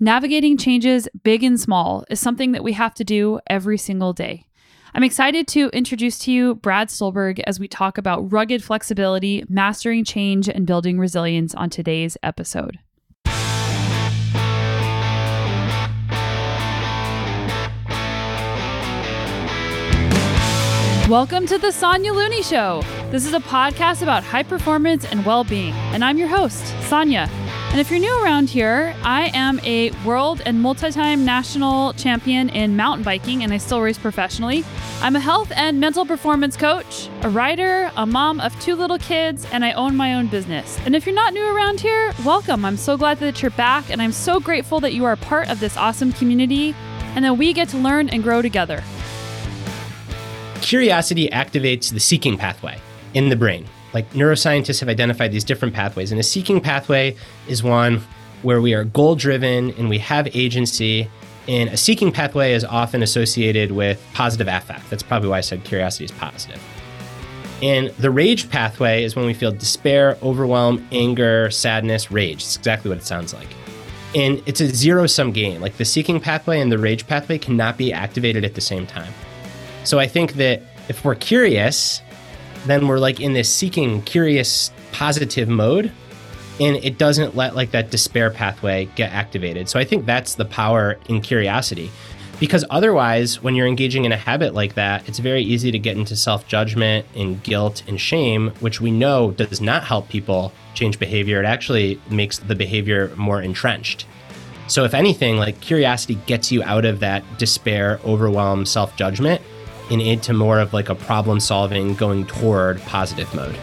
Navigating changes, big and small, is something that we have to do every single day. I'm excited to introduce to you Brad Stulberg as we talk about rugged flexibility, mastering change, and building resilience on today's episode. Welcome to the Sonya Looney Show. This is a podcast about high performance and well being, and I'm your host, Sonya. And if you're new around here, I am a world and multi time national champion in mountain biking, and I still race professionally. I'm a health and mental performance coach, a writer, a mom of two little kids, and I own my own business. And if you're not new around here, welcome. I'm so glad that you're back, and I'm so grateful that you are part of this awesome community and that we get to learn and grow together. Curiosity activates the seeking pathway in the brain like neuroscientists have identified these different pathways, and a seeking pathway is one where we are goal driven and we have agency. And a seeking pathway is often associated with positive affect. That's probably why I said curiosity is positive. And the rage pathway is when we feel despair, overwhelm, anger, sadness, rage. It's exactly what it sounds like. And it's a zero sum game. Like the seeking pathway and the rage pathway cannot be activated at the same time. So I think that if we're curious then we're like in this seeking, curious, positive mode. And it doesn't let like that despair pathway get activated. So I think that's the power in curiosity. Because otherwise, when you're engaging in a habit like that, it's very easy to get into self judgment and guilt and shame, which we know does not help people change behavior. It actually makes the behavior more entrenched. So, if anything, like curiosity gets you out of that despair, overwhelm, self judgment, and into more of like a problem solving, going toward positive mode.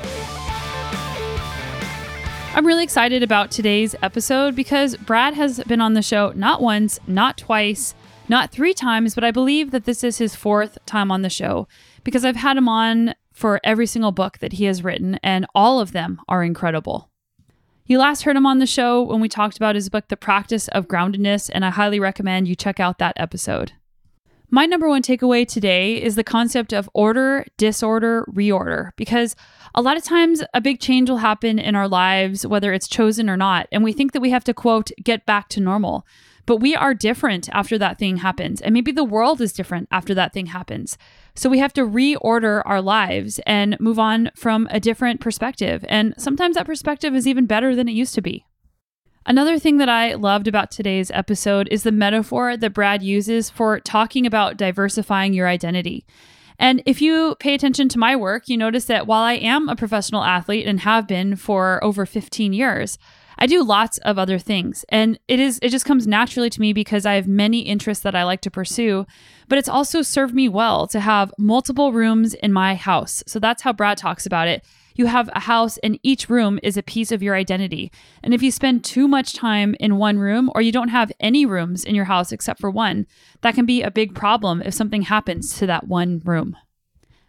I'm really excited about today's episode because Brad has been on the show not once, not twice, not three times, but I believe that this is his fourth time on the show because I've had him on for every single book that he has written, and all of them are incredible. You last heard him on the show when we talked about his book, The Practice of Groundedness, and I highly recommend you check out that episode. My number one takeaway today is the concept of order, disorder, reorder, because a lot of times a big change will happen in our lives, whether it's chosen or not, and we think that we have to, quote, get back to normal. But we are different after that thing happens, and maybe the world is different after that thing happens. So we have to reorder our lives and move on from a different perspective. And sometimes that perspective is even better than it used to be. Another thing that I loved about today's episode is the metaphor that Brad uses for talking about diversifying your identity. And if you pay attention to my work, you notice that while I am a professional athlete and have been for over 15 years, I do lots of other things. And it is it just comes naturally to me because I have many interests that I like to pursue, but it's also served me well to have multiple rooms in my house. So that's how Brad talks about it you have a house and each room is a piece of your identity. And if you spend too much time in one room or you don't have any rooms in your house except for one, that can be a big problem if something happens to that one room.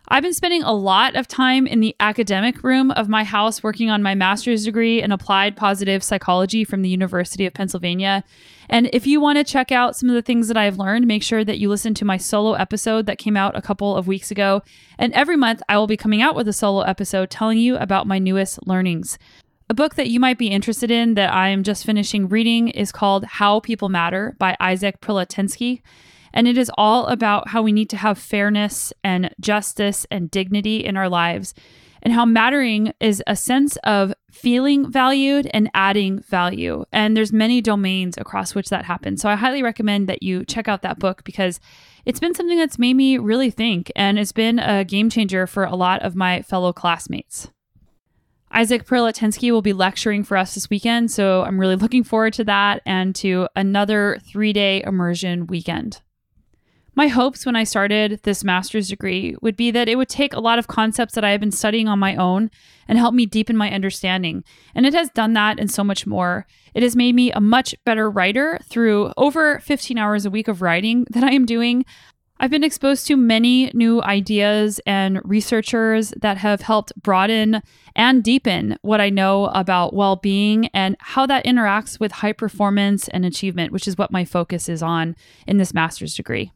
I've been spending a lot of time in the academic room of my house working on my master's degree in applied positive psychology from the University of Pennsylvania. And if you want to check out some of the things that I've learned, make sure that you listen to my solo episode that came out a couple of weeks ago. And every month, I will be coming out with a solo episode telling you about my newest learnings. A book that you might be interested in that I am just finishing reading is called How People Matter by Isaac Prilleltensky. And it is all about how we need to have fairness and justice and dignity in our lives, and how mattering is a sense of feeling valued and adding value. And there's many domains across which that happens. So I highly recommend that you check out that book because it's been something that's made me really think, and it's been a game changer for a lot of my fellow classmates. Isaac Prilleltensky will be lecturing for us this weekend, so I'm really looking forward to that and to another three day immersion weekend. My hopes when I started this master's degree would be that it would take a lot of concepts that I have been studying on my own and help me deepen my understanding. And it has done that and so much more. It has made me a much better writer through over 15 hours a week of writing that I am doing. I've been exposed to many new ideas and researchers that have helped broaden and deepen what I know about well being and how that interacts with high performance and achievement, which is what my focus is on in this master's degree.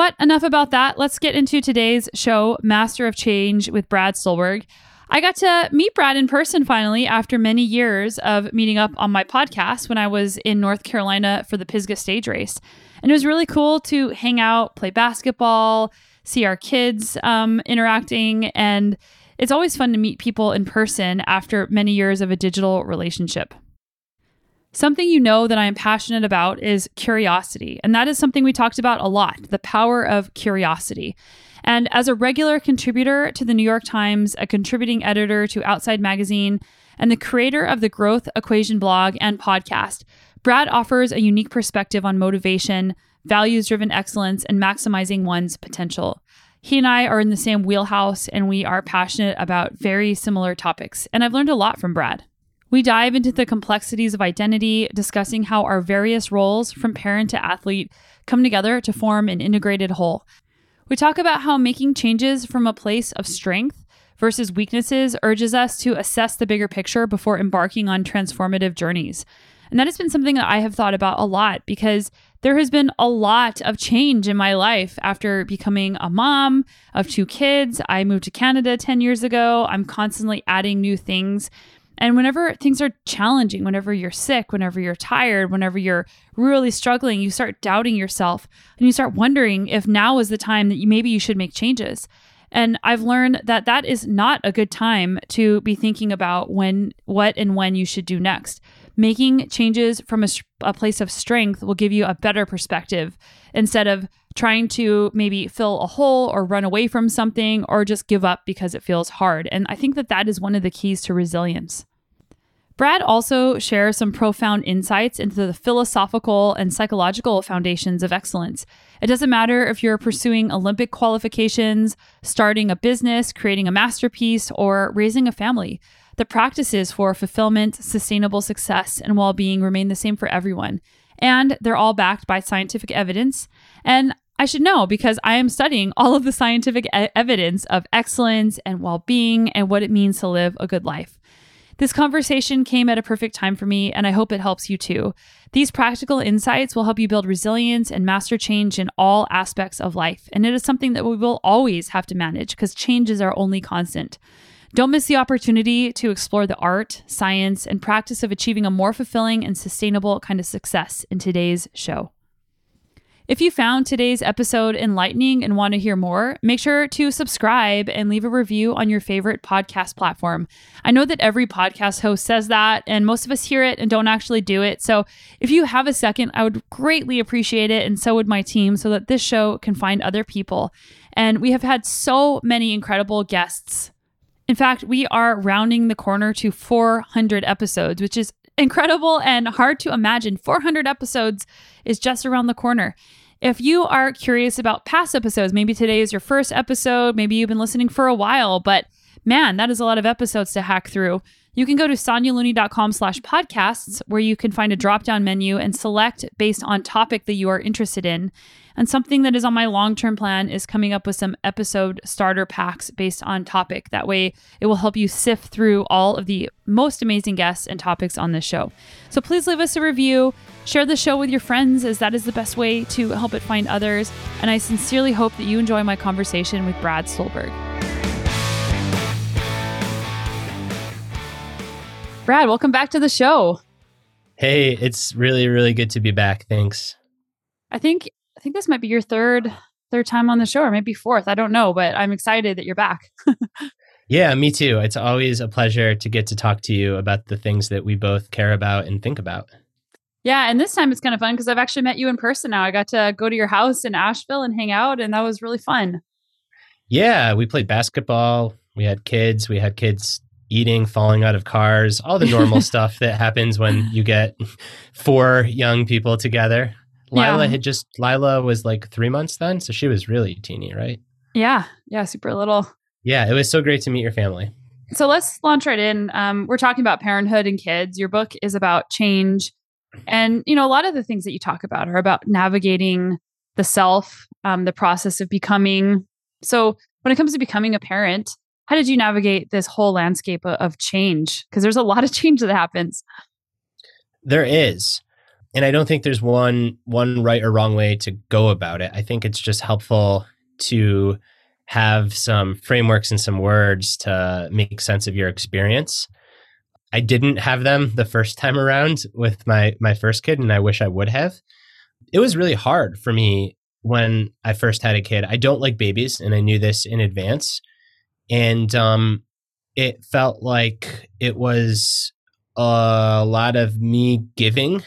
But enough about that. Let's get into today's show, Master of Change with Brad Stulberg. I got to meet Brad in person finally after many years of meeting up on my podcast when I was in North Carolina for the Pisgah stage race. And it was really cool to hang out, play basketball, see our kids um, interacting. And it's always fun to meet people in person after many years of a digital relationship. Something you know that I am passionate about is curiosity. And that is something we talked about a lot the power of curiosity. And as a regular contributor to the New York Times, a contributing editor to Outside Magazine, and the creator of the Growth Equation blog and podcast, Brad offers a unique perspective on motivation, values driven excellence, and maximizing one's potential. He and I are in the same wheelhouse and we are passionate about very similar topics. And I've learned a lot from Brad. We dive into the complexities of identity, discussing how our various roles, from parent to athlete, come together to form an integrated whole. We talk about how making changes from a place of strength versus weaknesses urges us to assess the bigger picture before embarking on transformative journeys. And that has been something that I have thought about a lot because there has been a lot of change in my life after becoming a mom of two kids. I moved to Canada 10 years ago. I'm constantly adding new things. And whenever things are challenging, whenever you're sick, whenever you're tired, whenever you're really struggling, you start doubting yourself and you start wondering if now is the time that you maybe you should make changes. And I've learned that that is not a good time to be thinking about when, what, and when you should do next. Making changes from a, a place of strength will give you a better perspective instead of trying to maybe fill a hole or run away from something or just give up because it feels hard. And I think that that is one of the keys to resilience. Brad also shares some profound insights into the philosophical and psychological foundations of excellence. It doesn't matter if you're pursuing Olympic qualifications, starting a business, creating a masterpiece, or raising a family. The practices for fulfillment, sustainable success, and well being remain the same for everyone. And they're all backed by scientific evidence. And I should know because I am studying all of the scientific e- evidence of excellence and well being and what it means to live a good life. This conversation came at a perfect time for me, and I hope it helps you too. These practical insights will help you build resilience and master change in all aspects of life. And it is something that we will always have to manage because change is our only constant. Don't miss the opportunity to explore the art, science, and practice of achieving a more fulfilling and sustainable kind of success in today's show. If you found today's episode enlightening and want to hear more, make sure to subscribe and leave a review on your favorite podcast platform. I know that every podcast host says that, and most of us hear it and don't actually do it. So if you have a second, I would greatly appreciate it, and so would my team, so that this show can find other people. And we have had so many incredible guests. In fact, we are rounding the corner to 400 episodes, which is incredible and hard to imagine. 400 episodes is just around the corner. If you are curious about past episodes, maybe today is your first episode, maybe you've been listening for a while, but man, that is a lot of episodes to hack through. You can go to sonyalooney.com slash podcasts where you can find a drop down menu and select based on topic that you are interested in. And something that is on my long term plan is coming up with some episode starter packs based on topic. That way, it will help you sift through all of the most amazing guests and topics on this show. So please leave us a review, share the show with your friends, as that is the best way to help it find others. And I sincerely hope that you enjoy my conversation with Brad Stulberg. Brad, welcome back to the show. Hey, it's really, really good to be back. Thanks. I think I think this might be your third third time on the show, or maybe fourth. I don't know, but I'm excited that you're back. yeah, me too. It's always a pleasure to get to talk to you about the things that we both care about and think about. Yeah, and this time it's kind of fun because I've actually met you in person now. I got to go to your house in Asheville and hang out, and that was really fun. Yeah, we played basketball. We had kids. We had kids eating, falling out of cars, all the normal stuff that happens when you get four young people together. Lila yeah. had just Lila was like three months then, so she was really teeny, right? Yeah, yeah, super little. Yeah, it was so great to meet your family. So let's launch right in. Um, we're talking about parenthood and kids. Your book is about change, and you know a lot of the things that you talk about are about navigating the self, um, the process of becoming. So when it comes to becoming a parent, how did you navigate this whole landscape of change? Because there's a lot of change that happens. There is and I don't think there's one one right or wrong way to go about it. I think it's just helpful to have some frameworks and some words to make sense of your experience. I didn't have them the first time around with my my first kid and I wish I would have. It was really hard for me when I first had a kid. I don't like babies and I knew this in advance. And um it felt like it was a lot of me giving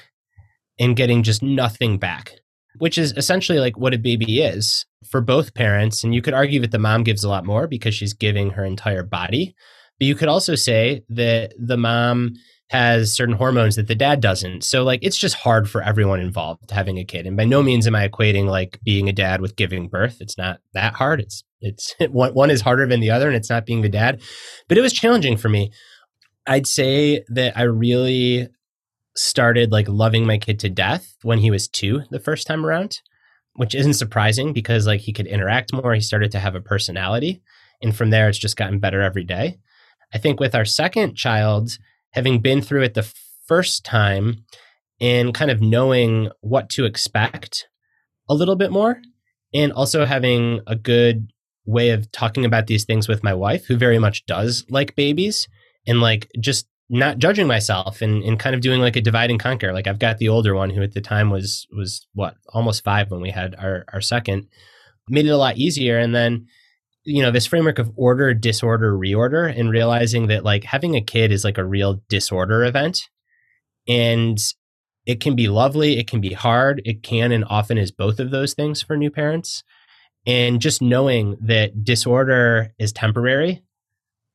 and getting just nothing back, which is essentially like what a baby is for both parents. And you could argue that the mom gives a lot more because she's giving her entire body. But you could also say that the mom has certain hormones that the dad doesn't. So like it's just hard for everyone involved having a kid. And by no means am I equating like being a dad with giving birth. It's not that hard. It's it's one one is harder than the other and it's not being the dad. But it was challenging for me. I'd say that I really started like loving my kid to death when he was 2 the first time around, which isn't surprising because like he could interact more, he started to have a personality, and from there it's just gotten better every day. I think with our second child, having been through it the first time and kind of knowing what to expect a little bit more, and also having a good way of talking about these things with my wife, who very much does like babies, and like just not judging myself and, and kind of doing like a divide and conquer. Like I've got the older one who at the time was was what almost five when we had our our second, made it a lot easier. And then you know this framework of order disorder reorder and realizing that like having a kid is like a real disorder event and it can be lovely it can be hard it can and often is both of those things for new parents and just knowing that disorder is temporary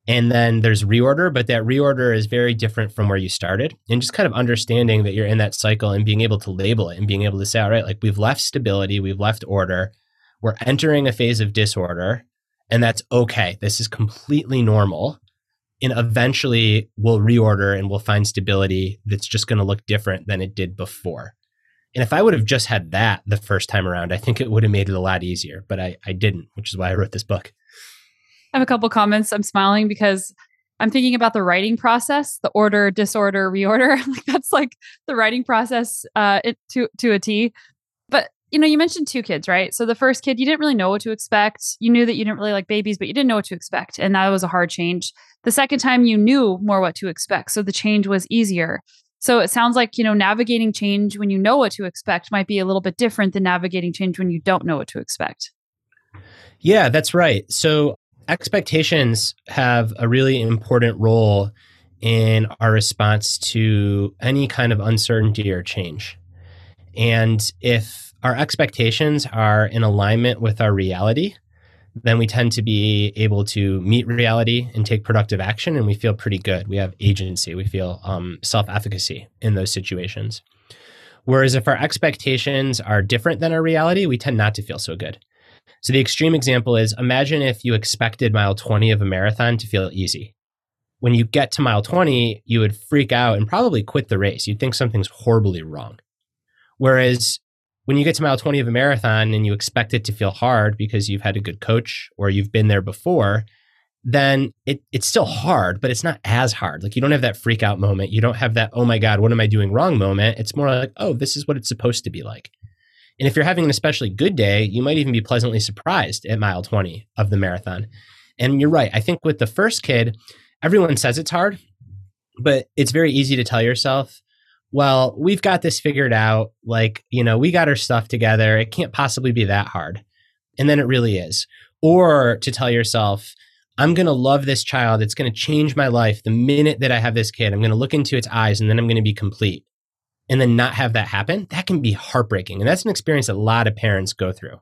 and then there's reorder but that reorder is very different from where you started and just kind of understanding that you're in that cycle and being able to label it and being able to say all right like we've left stability we've left order we're entering a phase of disorder and that's okay. This is completely normal. And eventually we'll reorder and we'll find stability that's just going to look different than it did before. And if I would have just had that the first time around, I think it would have made it a lot easier. But I, I didn't, which is why I wrote this book. I have a couple comments. I'm smiling because I'm thinking about the writing process, the order, disorder, reorder. like that's like the writing process uh, it, to to a T. But you know, you mentioned two kids, right? So the first kid, you didn't really know what to expect. You knew that you didn't really like babies, but you didn't know what to expect. And that was a hard change. The second time, you knew more what to expect. So the change was easier. So it sounds like, you know, navigating change when you know what to expect might be a little bit different than navigating change when you don't know what to expect. Yeah, that's right. So expectations have a really important role in our response to any kind of uncertainty or change. And if our expectations are in alignment with our reality, then we tend to be able to meet reality and take productive action, and we feel pretty good. We have agency, we feel um, self efficacy in those situations. Whereas if our expectations are different than our reality, we tend not to feel so good. So the extreme example is imagine if you expected mile 20 of a marathon to feel easy. When you get to mile 20, you would freak out and probably quit the race. You'd think something's horribly wrong. Whereas when you get to mile 20 of a marathon and you expect it to feel hard because you've had a good coach or you've been there before, then it, it's still hard, but it's not as hard. Like you don't have that freak out moment. You don't have that, oh my God, what am I doing wrong moment. It's more like, oh, this is what it's supposed to be like. And if you're having an especially good day, you might even be pleasantly surprised at mile 20 of the marathon. And you're right. I think with the first kid, everyone says it's hard, but it's very easy to tell yourself, well, we've got this figured out. Like, you know, we got our stuff together. It can't possibly be that hard. And then it really is. Or to tell yourself, I'm going to love this child. It's going to change my life the minute that I have this kid. I'm going to look into its eyes and then I'm going to be complete. And then not have that happen, that can be heartbreaking. And that's an experience a lot of parents go through.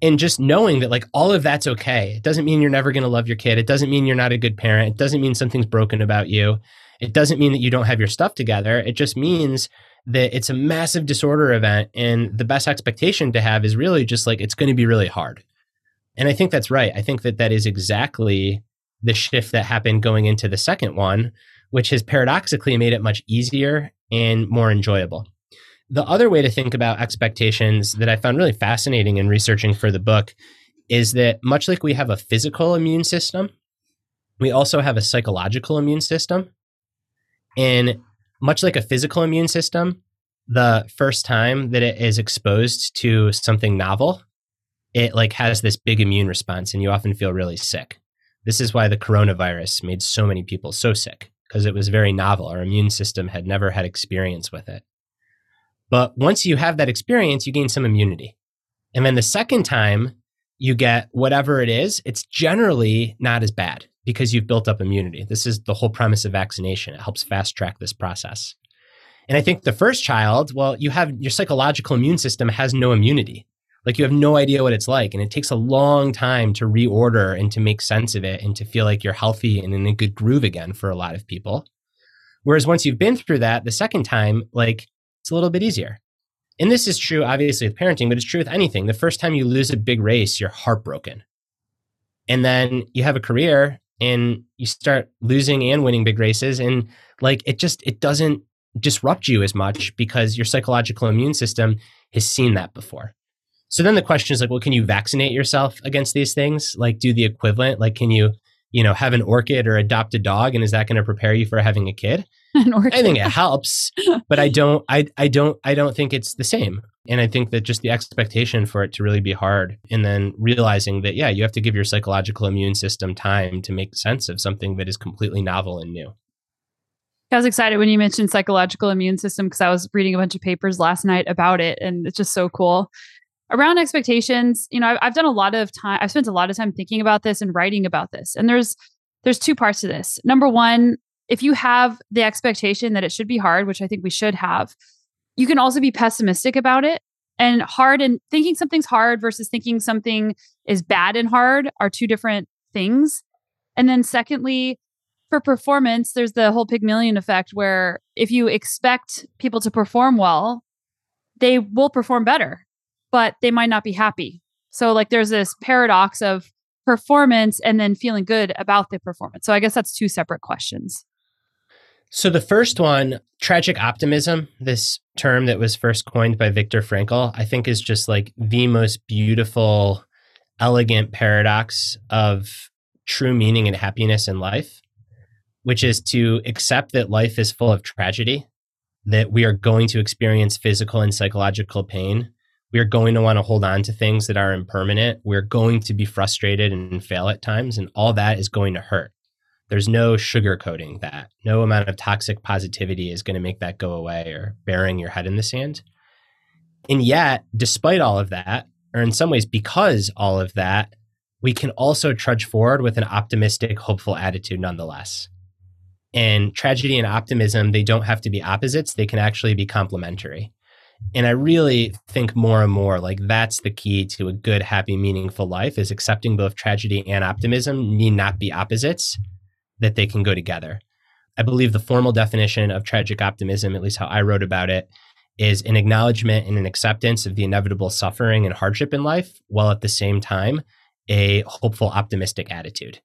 And just knowing that, like, all of that's okay. It doesn't mean you're never going to love your kid. It doesn't mean you're not a good parent. It doesn't mean something's broken about you. It doesn't mean that you don't have your stuff together. It just means that it's a massive disorder event. And the best expectation to have is really just like it's going to be really hard. And I think that's right. I think that that is exactly the shift that happened going into the second one, which has paradoxically made it much easier and more enjoyable. The other way to think about expectations that I found really fascinating in researching for the book is that much like we have a physical immune system, we also have a psychological immune system. And much like a physical immune system, the first time that it is exposed to something novel, it like has this big immune response and you often feel really sick. This is why the coronavirus made so many people so sick because it was very novel. Our immune system had never had experience with it. But once you have that experience, you gain some immunity. And then the second time you get whatever it is, it's generally not as bad because you've built up immunity. This is the whole premise of vaccination. It helps fast track this process. And I think the first child, well, you have your psychological immune system has no immunity. Like you have no idea what it's like. And it takes a long time to reorder and to make sense of it and to feel like you're healthy and in a good groove again for a lot of people. Whereas once you've been through that, the second time, like it's a little bit easier. And this is true, obviously, with parenting, but it's true with anything. The first time you lose a big race, you're heartbroken. And then you have a career and you start losing and winning big races. And like it just, it doesn't disrupt you as much because your psychological immune system has seen that before. So then the question is like, well, can you vaccinate yourself against these things? Like do the equivalent? Like, can you, you know, have an orchid or adopt a dog? And is that going to prepare you for having a kid? I think it helps, but I don't, I, I don't, I don't think it's the same. And I think that just the expectation for it to really be hard and then realizing that, yeah, you have to give your psychological immune system time to make sense of something that is completely novel and new. I was excited when you mentioned psychological immune system because I was reading a bunch of papers last night about it and it's just so cool around expectations you know I've, I've done a lot of time i've spent a lot of time thinking about this and writing about this. And there's there's two parts to this. Number one if you have the expectation that it should be hard which i think we should have you can also be pessimistic about it. And hard and thinking something's hard versus thinking something is bad and hard are two different things. And then secondly for performance there's the whole pygmalion effect where if you expect people to perform well they will perform better but they might not be happy. So like there's this paradox of performance and then feeling good about the performance. So I guess that's two separate questions. So the first one, tragic optimism, this term that was first coined by Viktor Frankl, I think is just like the most beautiful, elegant paradox of true meaning and happiness in life, which is to accept that life is full of tragedy, that we are going to experience physical and psychological pain, we're going to want to hold on to things that are impermanent. We're going to be frustrated and fail at times, and all that is going to hurt. There's no sugarcoating that. No amount of toxic positivity is going to make that go away or burying your head in the sand. And yet, despite all of that, or in some ways because all of that, we can also trudge forward with an optimistic, hopeful attitude nonetheless. And tragedy and optimism, they don't have to be opposites, they can actually be complementary. And I really think more and more like that's the key to a good, happy, meaningful life is accepting both tragedy and optimism need not be opposites, that they can go together. I believe the formal definition of tragic optimism, at least how I wrote about it, is an acknowledgement and an acceptance of the inevitable suffering and hardship in life, while at the same time, a hopeful, optimistic attitude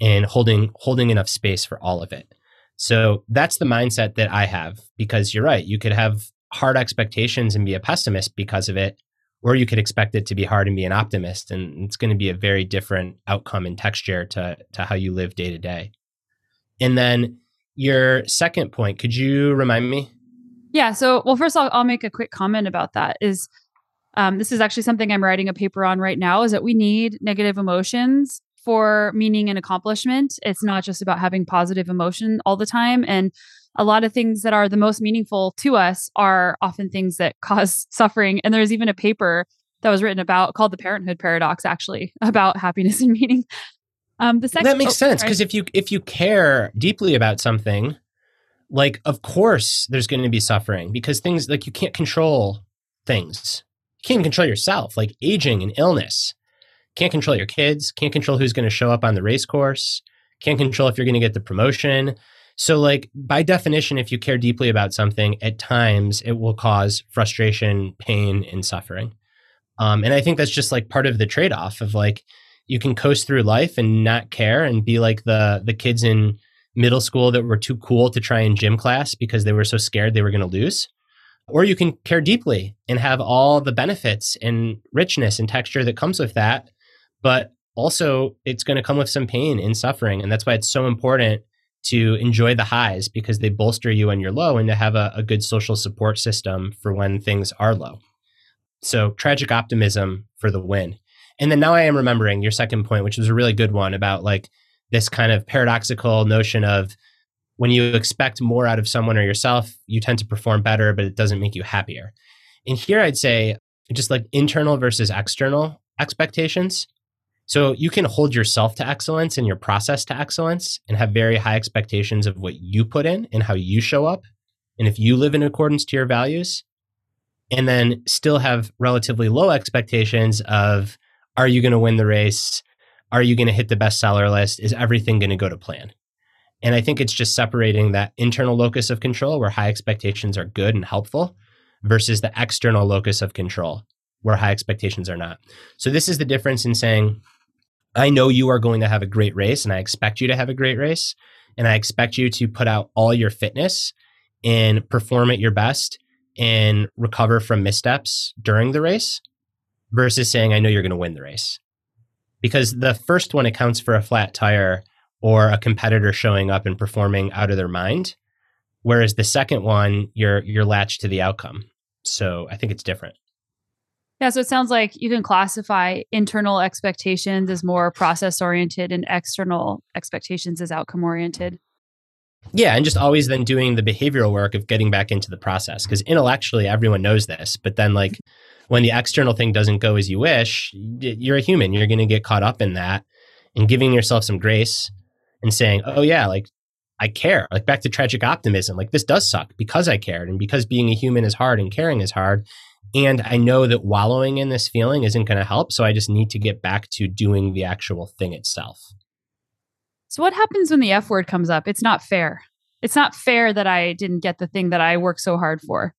and holding holding enough space for all of it. So that's the mindset that I have because you're right. You could have hard expectations and be a pessimist because of it, or you could expect it to be hard and be an optimist. And it's going to be a very different outcome and texture to, to how you live day to day. And then your second point, could you remind me? Yeah. So, well, first I'll, I'll make a quick comment about that is um, this is actually something I'm writing a paper on right now is that we need negative emotions for meaning and accomplishment. It's not just about having positive emotion all the time. And a lot of things that are the most meaningful to us are often things that cause suffering. And there's even a paper that was written about called the Parenthood Paradox, actually, about happiness and meaning. Um, the second, that makes oh, sense because if you if you care deeply about something, like of course there's going to be suffering because things like you can't control things. You can't even control yourself, like aging and illness. Can't control your kids. Can't control who's going to show up on the race course. Can't control if you're going to get the promotion. So, like, by definition, if you care deeply about something, at times it will cause frustration, pain, and suffering. Um, and I think that's just like part of the trade off of like, you can coast through life and not care and be like the the kids in middle school that were too cool to try in gym class because they were so scared they were going to lose. Or you can care deeply and have all the benefits and richness and texture that comes with that. But also, it's going to come with some pain and suffering. And that's why it's so important to enjoy the highs because they bolster you when you're low and to have a, a good social support system for when things are low. So, tragic optimism for the win. And then now I am remembering your second point, which was a really good one about like this kind of paradoxical notion of when you expect more out of someone or yourself, you tend to perform better, but it doesn't make you happier. And here I'd say just like internal versus external expectations. So you can hold yourself to excellence and your process to excellence and have very high expectations of what you put in and how you show up. And if you live in accordance to your values, and then still have relatively low expectations of are you going to win the race? Are you going to hit the bestseller list? Is everything going to go to plan? And I think it's just separating that internal locus of control where high expectations are good and helpful versus the external locus of control where high expectations are not. So this is the difference in saying, I know you are going to have a great race and I expect you to have a great race. And I expect you to put out all your fitness and perform at your best and recover from missteps during the race versus saying, I know you're going to win the race. Because the first one accounts for a flat tire or a competitor showing up and performing out of their mind. Whereas the second one, you're you're latched to the outcome. So I think it's different. Yeah, so it sounds like you can classify internal expectations as more process oriented and external expectations as outcome oriented. Yeah, and just always then doing the behavioral work of getting back into the process because intellectually everyone knows this, but then like when the external thing doesn't go as you wish, you're a human, you're going to get caught up in that and giving yourself some grace and saying, "Oh yeah, like I care." Like back to tragic optimism, like this does suck because I cared and because being a human is hard and caring is hard and I know that wallowing in this feeling isn't going to help. So I just need to get back to doing the actual thing itself. So, what happens when the F word comes up? It's not fair. It's not fair that I didn't get the thing that I worked so hard for.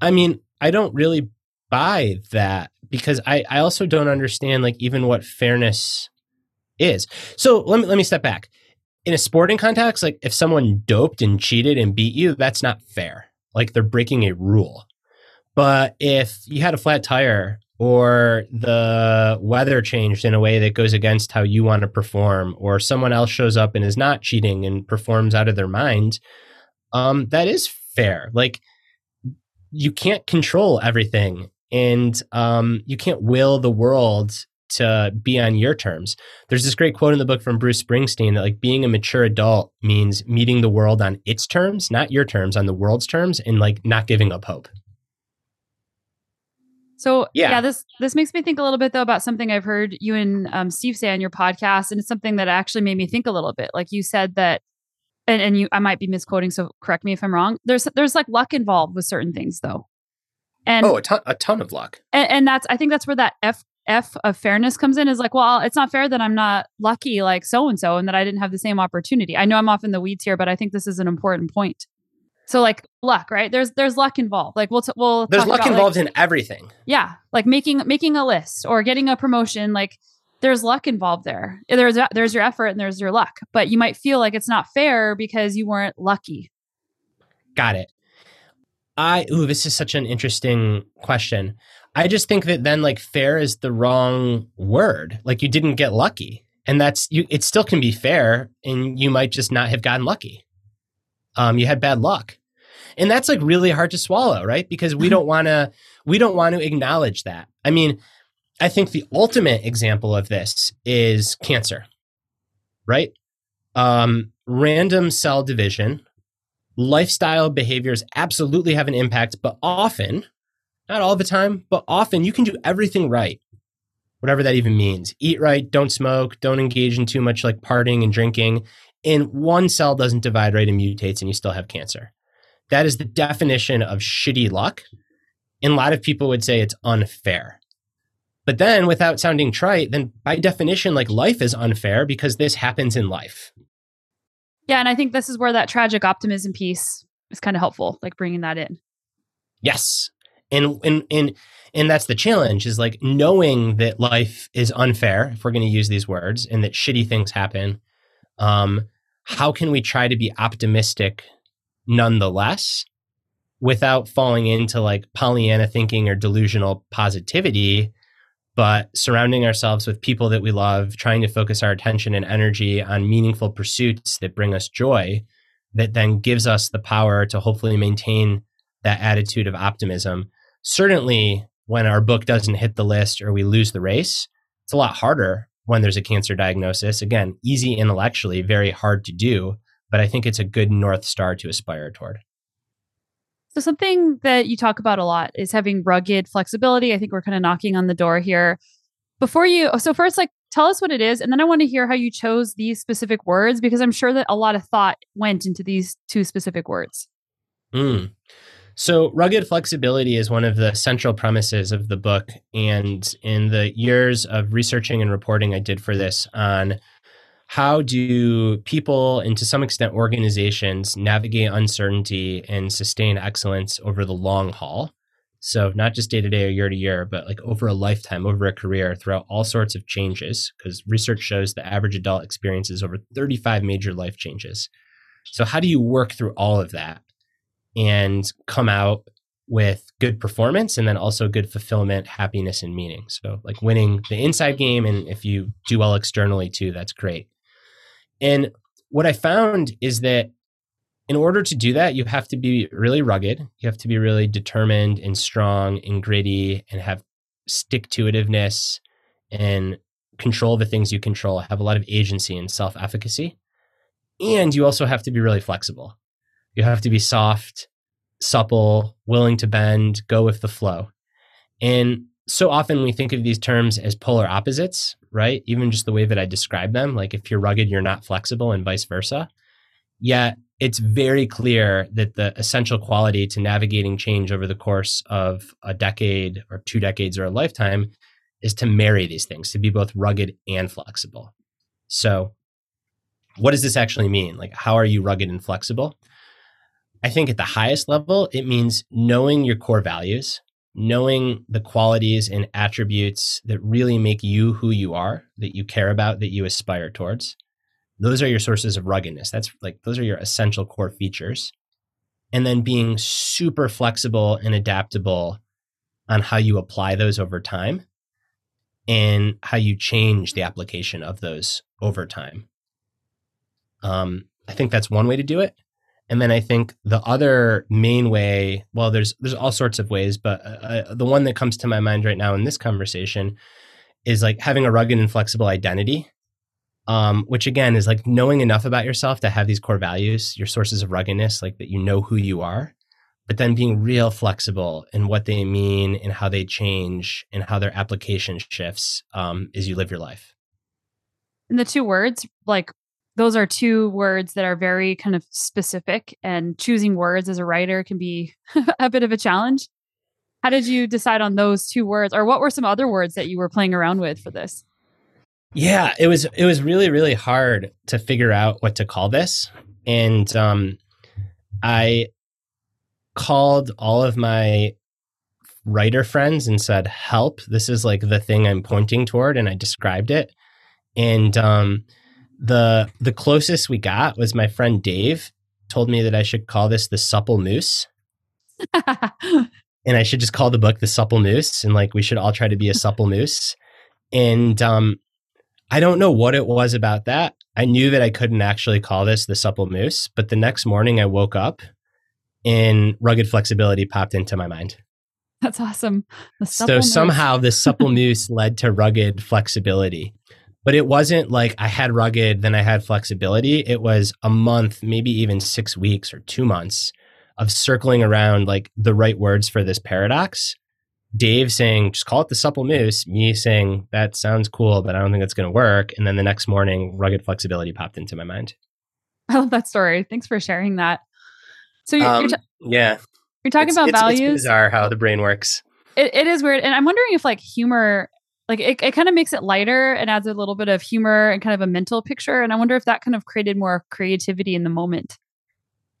I mean, I don't really buy that because I, I also don't understand like even what fairness is. So let me let me step back. In a sporting context, like if someone doped and cheated and beat you, that's not fair. Like they're breaking a rule. But if you had a flat tire or the weather changed in a way that goes against how you want to perform, or someone else shows up and is not cheating and performs out of their mind, um, that is fair. Like you can't control everything, and um, you can't will the world to be on your terms. There's this great quote in the book from Bruce Springsteen that like being a mature adult means meeting the world on its terms, not your terms, on the world's terms, and like not giving up hope. So yeah. yeah. this this makes me think a little bit though about something I've heard you and um, Steve say on your podcast, and it's something that actually made me think a little bit. Like you said that, and and you I might be misquoting, so correct me if I'm wrong. There's there's like luck involved with certain things though, and oh a ton a ton of luck, and, and that's I think that's where that F F of fairness comes in is like, well, it's not fair that I'm not lucky like so and so, and that I didn't have the same opportunity. I know I'm off in the weeds here, but I think this is an important point. So like luck, right? There's there's luck involved. Like we'll t- we'll there's luck about, involved like, in everything. Yeah, like making making a list or getting a promotion. Like there's luck involved there. There's there's your effort and there's your luck. But you might feel like it's not fair because you weren't lucky. Got it. I ooh, this is such an interesting question. I just think that then like fair is the wrong word. Like you didn't get lucky. And that's you it still can be fair and you might just not have gotten lucky. Um you had bad luck. And that's like really hard to swallow right? Because we don't want to we don't want to acknowledge that. I mean i think the ultimate example of this is cancer right? Um, random cell division lifestyle behaviors absolutely have an impact but often not all the time but often you can do everything right whatever that even means. Eat right don't smoke don't engage in too much like partying and drinking and one cell doesn't divide right and mutates and you still have cancer that is the definition of shitty luck. And a lot of people would say it's unfair. But then, without sounding trite, then by definition, like life is unfair because this happens in life. Yeah. And I think this is where that tragic optimism piece is kind of helpful, like bringing that in. Yes. And, and, and, and that's the challenge is like knowing that life is unfair, if we're going to use these words, and that shitty things happen. Um, how can we try to be optimistic nonetheless without falling into like Pollyanna thinking or delusional positivity, but surrounding ourselves with people that we love, trying to focus our attention and energy on meaningful pursuits that bring us joy, that then gives us the power to hopefully maintain that attitude of optimism. Certainly, when our book doesn't hit the list or we lose the race. It's a lot harder when there's a cancer diagnosis. Again, easy intellectually, very hard to do, but I think it's a good North Star to aspire toward. So, something that you talk about a lot is having rugged flexibility. I think we're kind of knocking on the door here. Before you, so first, like, tell us what it is. And then I want to hear how you chose these specific words because I'm sure that a lot of thought went into these two specific words. Mm. So, rugged flexibility is one of the central premises of the book. And in the years of researching and reporting I did for this on how do people and to some extent organizations navigate uncertainty and sustain excellence over the long haul? So, not just day to day or year to year, but like over a lifetime, over a career, throughout all sorts of changes, because research shows the average adult experiences over 35 major life changes. So, how do you work through all of that? And come out with good performance and then also good fulfillment, happiness, and meaning. So, like winning the inside game, and if you do well externally too, that's great. And what I found is that in order to do that, you have to be really rugged. You have to be really determined and strong and gritty and have stick to itiveness and control the things you control, have a lot of agency and self efficacy. And you also have to be really flexible. You have to be soft, supple, willing to bend, go with the flow. And so often we think of these terms as polar opposites, right? Even just the way that I describe them, like if you're rugged, you're not flexible, and vice versa. Yet it's very clear that the essential quality to navigating change over the course of a decade or two decades or a lifetime is to marry these things, to be both rugged and flexible. So, what does this actually mean? Like, how are you rugged and flexible? I think at the highest level, it means knowing your core values, knowing the qualities and attributes that really make you who you are, that you care about, that you aspire towards. Those are your sources of ruggedness. That's like, those are your essential core features. And then being super flexible and adaptable on how you apply those over time and how you change the application of those over time. Um, I think that's one way to do it. And then I think the other main way, well, there's there's all sorts of ways, but uh, uh, the one that comes to my mind right now in this conversation is like having a rugged and flexible identity, um, which again is like knowing enough about yourself to have these core values, your sources of ruggedness, like that you know who you are, but then being real flexible in what they mean and how they change and how their application shifts um, as you live your life. And the two words, like those are two words that are very kind of specific and choosing words as a writer can be a bit of a challenge. How did you decide on those two words or what were some other words that you were playing around with for this? Yeah it was it was really really hard to figure out what to call this and um i called all of my writer friends and said help this is like the thing i'm pointing toward and i described it and um the the closest we got was my friend Dave told me that I should call this the supple moose. and I should just call the book the supple moose and like we should all try to be a supple moose. And um I don't know what it was about that. I knew that I couldn't actually call this the supple moose, but the next morning I woke up and rugged flexibility popped into my mind. That's awesome. So moose. somehow the supple moose led to rugged flexibility but it wasn't like I had rugged, then I had flexibility. It was a month, maybe even six weeks or two months of circling around like the right words for this paradox. Dave saying, just call it the supple moose, me saying, that sounds cool, but I don't think it's going to work. And then the next morning, rugged flexibility popped into my mind. I love that story. Thanks for sharing that. So you're, um, you're ta- yeah, you're talking it's, about it's, values. It's bizarre how the brain works. It, it is weird. And I'm wondering if like humor like it, it kind of makes it lighter and adds a little bit of humor and kind of a mental picture. And I wonder if that kind of created more creativity in the moment.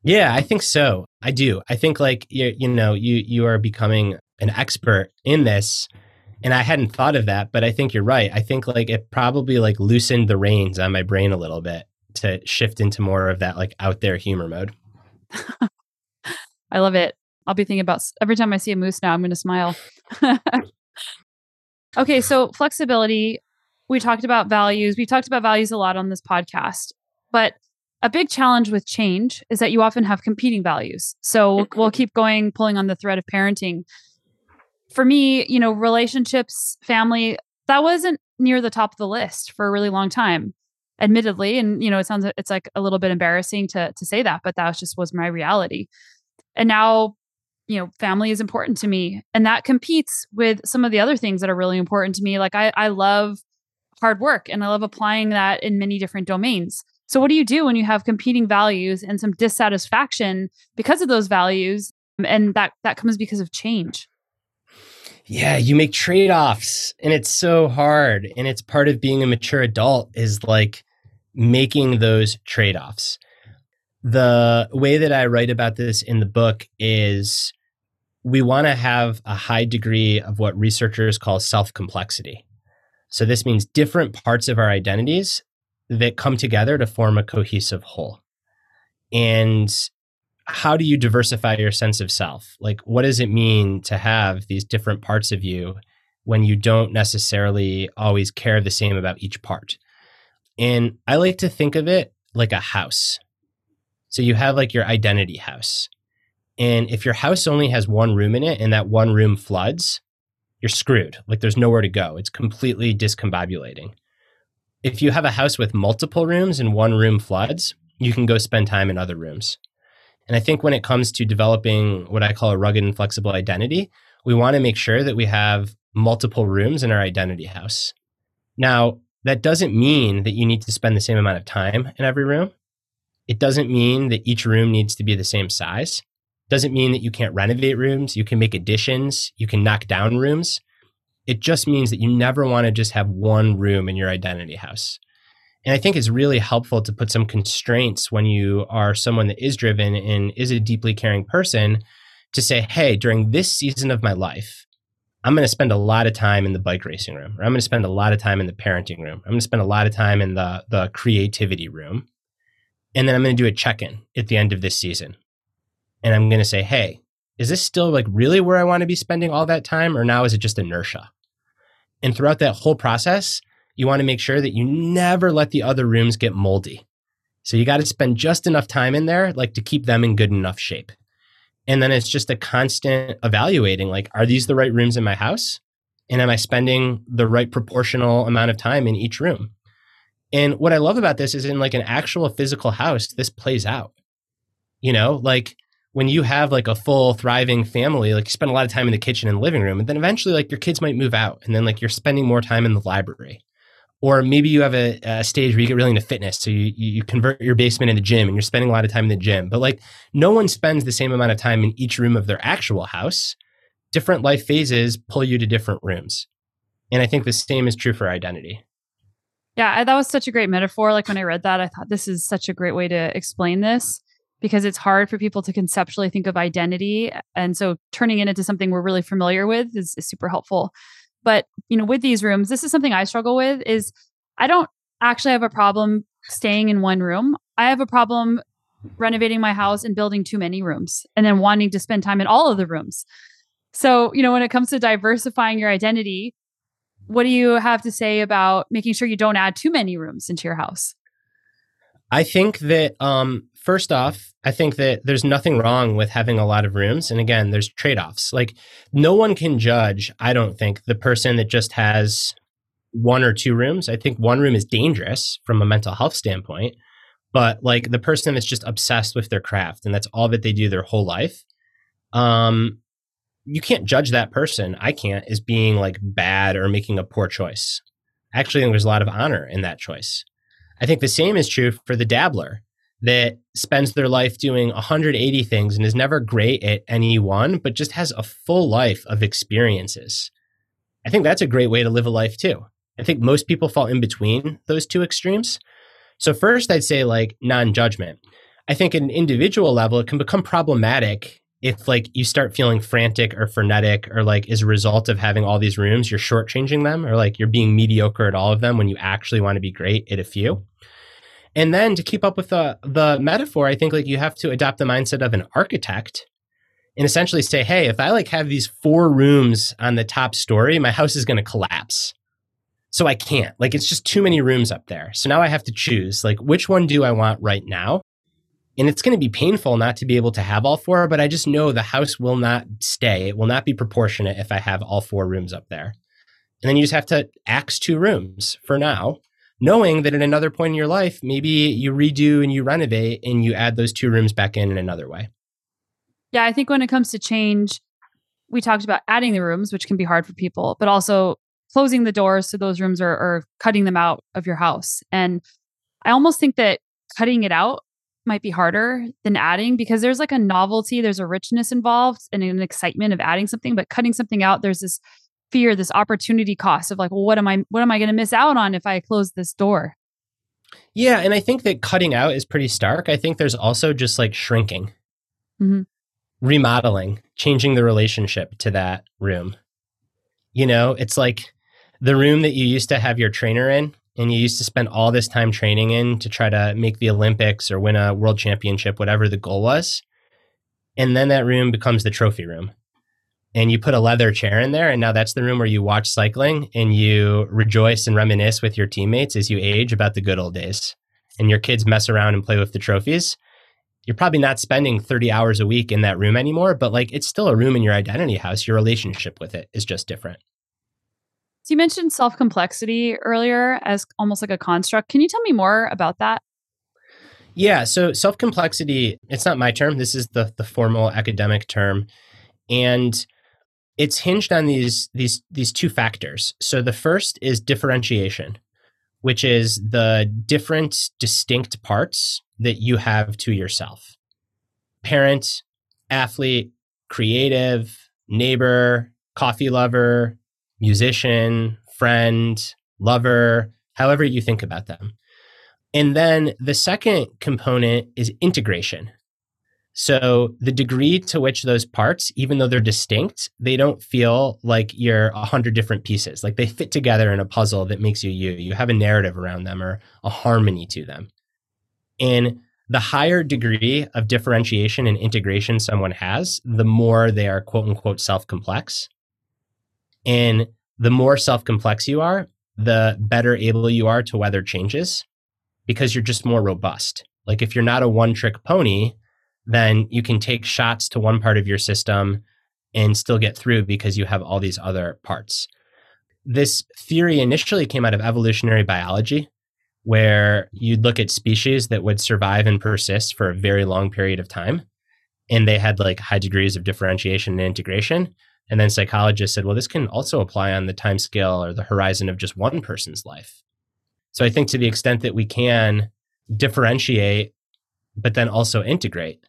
Yeah, I think so. I do. I think like you you know, you you are becoming an expert in this and I hadn't thought of that, but I think you're right. I think like it probably like loosened the reins on my brain a little bit to shift into more of that like out there humor mode. I love it. I'll be thinking about every time I see a moose now, I'm going to smile. Okay, so flexibility. We talked about values. We talked about values a lot on this podcast, but a big challenge with change is that you often have competing values. So we'll mm-hmm. keep going, pulling on the thread of parenting. for me, you know, relationships, family, that wasn't near the top of the list for a really long time admittedly and you know it sounds it's like a little bit embarrassing to to say that but that was just was my reality and now you know family is important to me and that competes with some of the other things that are really important to me like i i love hard work and i love applying that in many different domains so what do you do when you have competing values and some dissatisfaction because of those values and that that comes because of change yeah, you make trade offs and it's so hard. And it's part of being a mature adult is like making those trade offs. The way that I write about this in the book is we want to have a high degree of what researchers call self complexity. So, this means different parts of our identities that come together to form a cohesive whole. And how do you diversify your sense of self? Like, what does it mean to have these different parts of you when you don't necessarily always care the same about each part? And I like to think of it like a house. So you have like your identity house. And if your house only has one room in it and that one room floods, you're screwed. Like there's nowhere to go. It's completely discombobulating. If you have a house with multiple rooms and one room floods, you can go spend time in other rooms. And I think when it comes to developing what I call a rugged and flexible identity, we want to make sure that we have multiple rooms in our identity house. Now, that doesn't mean that you need to spend the same amount of time in every room. It doesn't mean that each room needs to be the same size. Doesn't mean that you can't renovate rooms, you can make additions, you can knock down rooms. It just means that you never want to just have one room in your identity house. And I think it's really helpful to put some constraints when you are someone that is driven and is a deeply caring person to say, hey, during this season of my life, I'm going to spend a lot of time in the bike racing room, or I'm going to spend a lot of time in the parenting room. I'm going to spend a lot of time in the, the creativity room. And then I'm going to do a check in at the end of this season. And I'm going to say, hey, is this still like really where I want to be spending all that time, or now is it just inertia? And throughout that whole process, you want to make sure that you never let the other rooms get moldy. So you got to spend just enough time in there, like to keep them in good enough shape. And then it's just a constant evaluating like, are these the right rooms in my house? And am I spending the right proportional amount of time in each room? And what I love about this is in like an actual physical house, this plays out. You know, like when you have like a full thriving family, like you spend a lot of time in the kitchen and living room, and then eventually like your kids might move out, and then like you're spending more time in the library. Or maybe you have a, a, stage where you get really into fitness so you, you convert your basement into gym and you're spending a lot of time in the gym. But like no one spends the same amount of time in each room of their actual house. Different life phases pull you to different rooms. And i think the same is true for identity. Yeah that was such a great metaphor. Like when i read that i thought this is such a great way to explain this because it's hard for people to conceptually think of identity and so turning it into something we're really familiar with is, is super helpful but, you know, with these rooms, this is something I struggle with is I don't actually have a problem staying in one room. I have a problem renovating my house and building too many rooms and then wanting to spend time in all of the rooms. So, you know, when it comes to diversifying your identity, what do you have to say about making sure you don't add too many rooms into your house? I think that um, first off, I think that there's nothing wrong with having a lot of rooms. And again, there's trade offs. Like, no one can judge, I don't think, the person that just has one or two rooms. I think one room is dangerous from a mental health standpoint. But like the person that's just obsessed with their craft and that's all that they do their whole life, um, you can't judge that person. I can't as being like bad or making a poor choice. I actually think there's a lot of honor in that choice. I think the same is true for the dabbler that spends their life doing 180 things and is never great at any one, but just has a full life of experiences. I think that's a great way to live a life too. I think most people fall in between those two extremes. So, first, I'd say like non judgment. I think at an individual level, it can become problematic if like you start feeling frantic or frenetic or like as a result of having all these rooms, you're shortchanging them or like you're being mediocre at all of them when you actually want to be great at a few. And then to keep up with the the metaphor, I think like you have to adopt the mindset of an architect and essentially say, hey, if I like have these four rooms on the top story, my house is going to collapse. So I can't. Like it's just too many rooms up there. So now I have to choose like which one do I want right now? And it's going to be painful not to be able to have all four, but I just know the house will not stay. It will not be proportionate if I have all four rooms up there. And then you just have to axe two rooms for now, knowing that at another point in your life, maybe you redo and you renovate and you add those two rooms back in in another way. Yeah, I think when it comes to change, we talked about adding the rooms, which can be hard for people, but also closing the doors to those rooms or, or cutting them out of your house. And I almost think that cutting it out might be harder than adding because there's like a novelty, there's a richness involved and an excitement of adding something, but cutting something out, there's this fear, this opportunity cost of like, well, what am I what am I going to miss out on if I close this door? Yeah, and I think that cutting out is pretty stark. I think there's also just like shrinking, mm-hmm. remodeling, changing the relationship to that room. You know, it's like the room that you used to have your trainer in and you used to spend all this time training in to try to make the Olympics or win a world championship, whatever the goal was. And then that room becomes the trophy room. And you put a leather chair in there, and now that's the room where you watch cycling and you rejoice and reminisce with your teammates as you age about the good old days. And your kids mess around and play with the trophies. You're probably not spending 30 hours a week in that room anymore, but like it's still a room in your identity house. Your relationship with it is just different. So you mentioned self complexity earlier as almost like a construct. Can you tell me more about that? Yeah, so self complexity, it's not my term. This is the the formal academic term. And it's hinged on these these these two factors. So the first is differentiation, which is the different distinct parts that you have to yourself. Parent, athlete, creative, neighbor, coffee lover, musician, friend, lover, however you think about them. And then the second component is integration. So the degree to which those parts, even though they're distinct, they don't feel like you're a hundred different pieces. Like they fit together in a puzzle that makes you you. You have a narrative around them or a harmony to them. And the higher degree of differentiation and integration someone has, the more they are quote unquote self complex. And the more self complex you are, the better able you are to weather changes because you're just more robust. Like if you're not a one trick pony, then you can take shots to one part of your system and still get through because you have all these other parts. This theory initially came out of evolutionary biology, where you'd look at species that would survive and persist for a very long period of time. And they had like high degrees of differentiation and integration. And then psychologists said, well, this can also apply on the time scale or the horizon of just one person's life. So I think to the extent that we can differentiate, but then also integrate.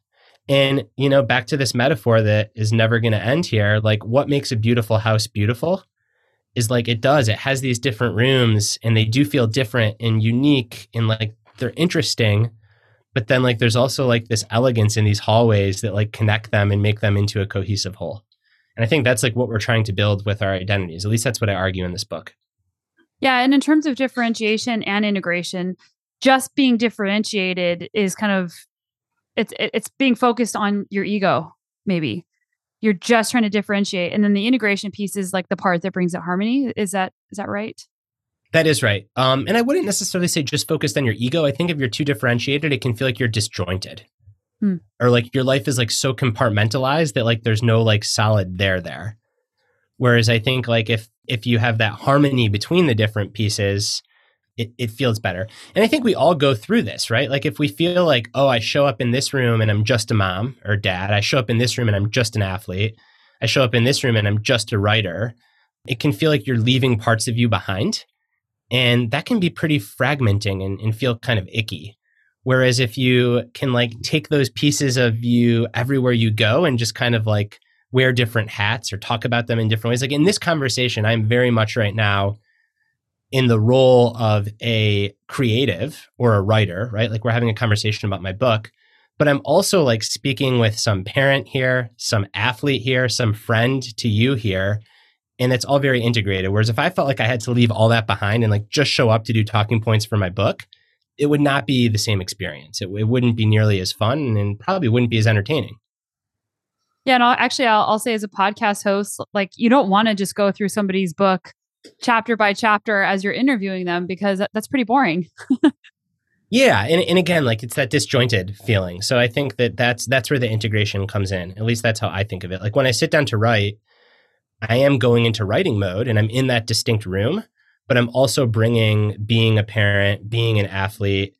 And, you know, back to this metaphor that is never going to end here, like what makes a beautiful house beautiful is like it does. It has these different rooms and they do feel different and unique and like they're interesting. But then like there's also like this elegance in these hallways that like connect them and make them into a cohesive whole. And I think that's like what we're trying to build with our identities. At least that's what I argue in this book. Yeah. And in terms of differentiation and integration, just being differentiated is kind of it's it's being focused on your ego, maybe. You're just trying to differentiate. And then the integration piece is like the part that brings it harmony. Is that is that right? That is right. Um, and I wouldn't necessarily say just focused on your ego. I think if you're too differentiated, it can feel like you're disjointed hmm. or like your life is like so compartmentalized that like there's no like solid there there whereas i think like if if you have that harmony between the different pieces it, it feels better. And i think we all go through this right? Like if we feel like oh i show up in this room and i'm just a mom or dad i show up in this room and i'm just an athlete i show up in this room and i'm just a writer it can feel like you're leaving parts of you behind. And that can be pretty fragmenting and, and feel kind of icky. Whereas if you can like take those pieces of you everywhere you go and just kind of like wear different hats or talk about them in different ways. Like in this conversation, I'm very much right now in the role of a creative or a writer, right? Like we're having a conversation about my book, but I'm also like speaking with some parent here, some athlete here, some friend to you here. And it's all very integrated. Whereas if I felt like I had to leave all that behind and like just show up to do talking points for my book, it would not be the same experience. It, it wouldn't be nearly as fun and probably wouldn't be as entertaining. Yeah, and I'll, actually, I'll, I'll say as a podcast host, like you don't want to just go through somebody's book chapter by chapter as you're interviewing them because that's pretty boring. Yeah, and, and again, like it's that disjointed feeling. So I think that that's that's where the integration comes in. At least that's how I think of it. Like when I sit down to write, I am going into writing mode, and I'm in that distinct room. But I'm also bringing being a parent, being an athlete,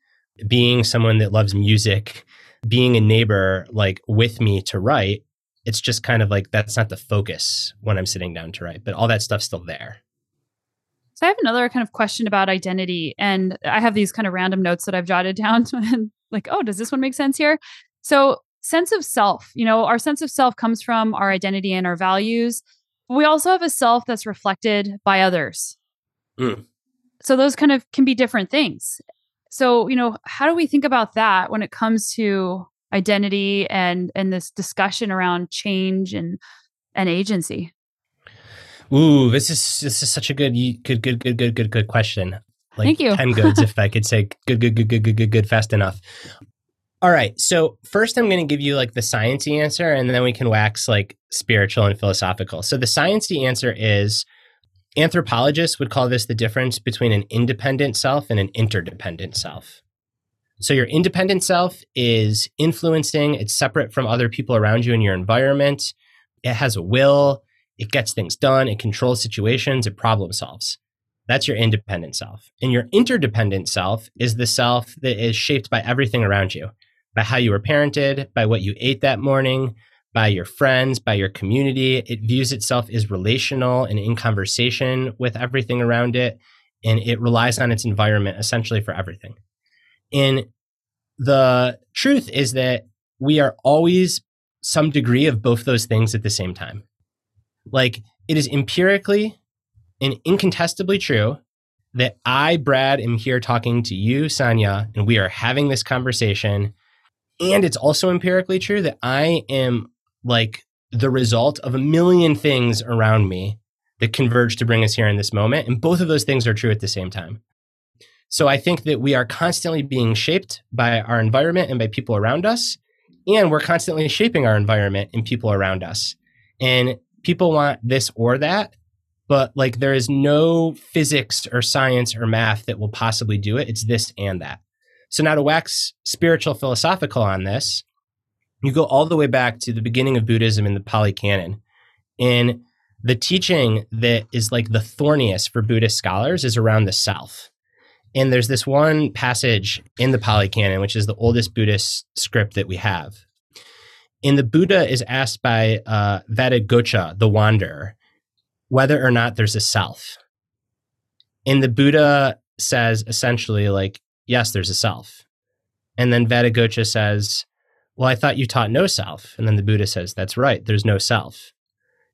being someone that loves music, being a neighbor, like with me to write. It's just kind of like that's not the focus when I'm sitting down to write, but all that stuff's still there. So I have another kind of question about identity, and I have these kind of random notes that I've jotted down, and like, oh, does this one make sense here? So sense of self, you know, our sense of self comes from our identity and our values. We also have a self that's reflected by others. Mm. So those kind of can be different things. So, you know, how do we think about that when it comes to identity and and this discussion around change and and agency? Ooh, this is this is such a good good good good good good good question. Like Thank you. Ten goods, if I could say good good good good good good good fast enough. All right. So first, I'm going to give you like the sciencey answer, and then we can wax like spiritual and philosophical. So the sciencey answer is anthropologists would call this the difference between an independent self and an interdependent self. So your independent self is influencing, it's separate from other people around you in your environment. It has a will, it gets things done, it controls situations, it problem solves. That's your independent self. And your interdependent self is the self that is shaped by everything around you, by how you were parented, by what you ate that morning, by your friends, by your community. It views itself as relational and in conversation with everything around it. And it relies on its environment essentially for everything. And the truth is that we are always some degree of both those things at the same time. Like it is empirically and incontestably true that I, Brad, am here talking to you, Sanya, and we are having this conversation. And it's also empirically true that I am like the result of a million things around me that converge to bring us here in this moment. And both of those things are true at the same time. So I think that we are constantly being shaped by our environment and by people around us. And we're constantly shaping our environment and people around us. And people want this or that, but like there is no physics or science or math that will possibly do it. It's this and that. So now to wax spiritual philosophical on this, you go all the way back to the beginning of Buddhism in the Pali Canon. And the teaching that is like the thorniest for Buddhist scholars is around the self. And there's this one passage in the Pali Canon, which is the oldest Buddhist script that we have. And the Buddha is asked by uh, the wanderer, whether or not there's a self. And the Buddha says essentially, like, yes, there's a self. And then Vacchagotta says, well, I thought you taught no self. And then the Buddha says, that's right, there's no self.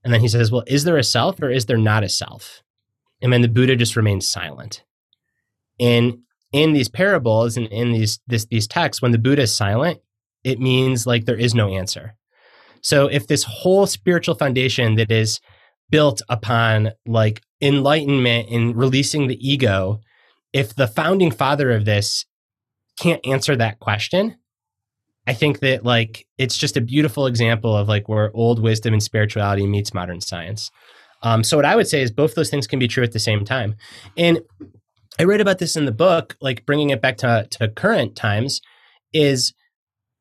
And then he says, well, is there a self or is there not a self? And then the Buddha just remains silent. And in these parables and in these this, these texts, when the Buddha is silent, it means like there is no answer. So if this whole spiritual foundation that is built upon like enlightenment and releasing the ego, if the founding father of this can't answer that question, I think that like it's just a beautiful example of like where old wisdom and spirituality meets modern science. Um, so what I would say is both those things can be true at the same time. And I write about this in the book, like bringing it back to, to current times, is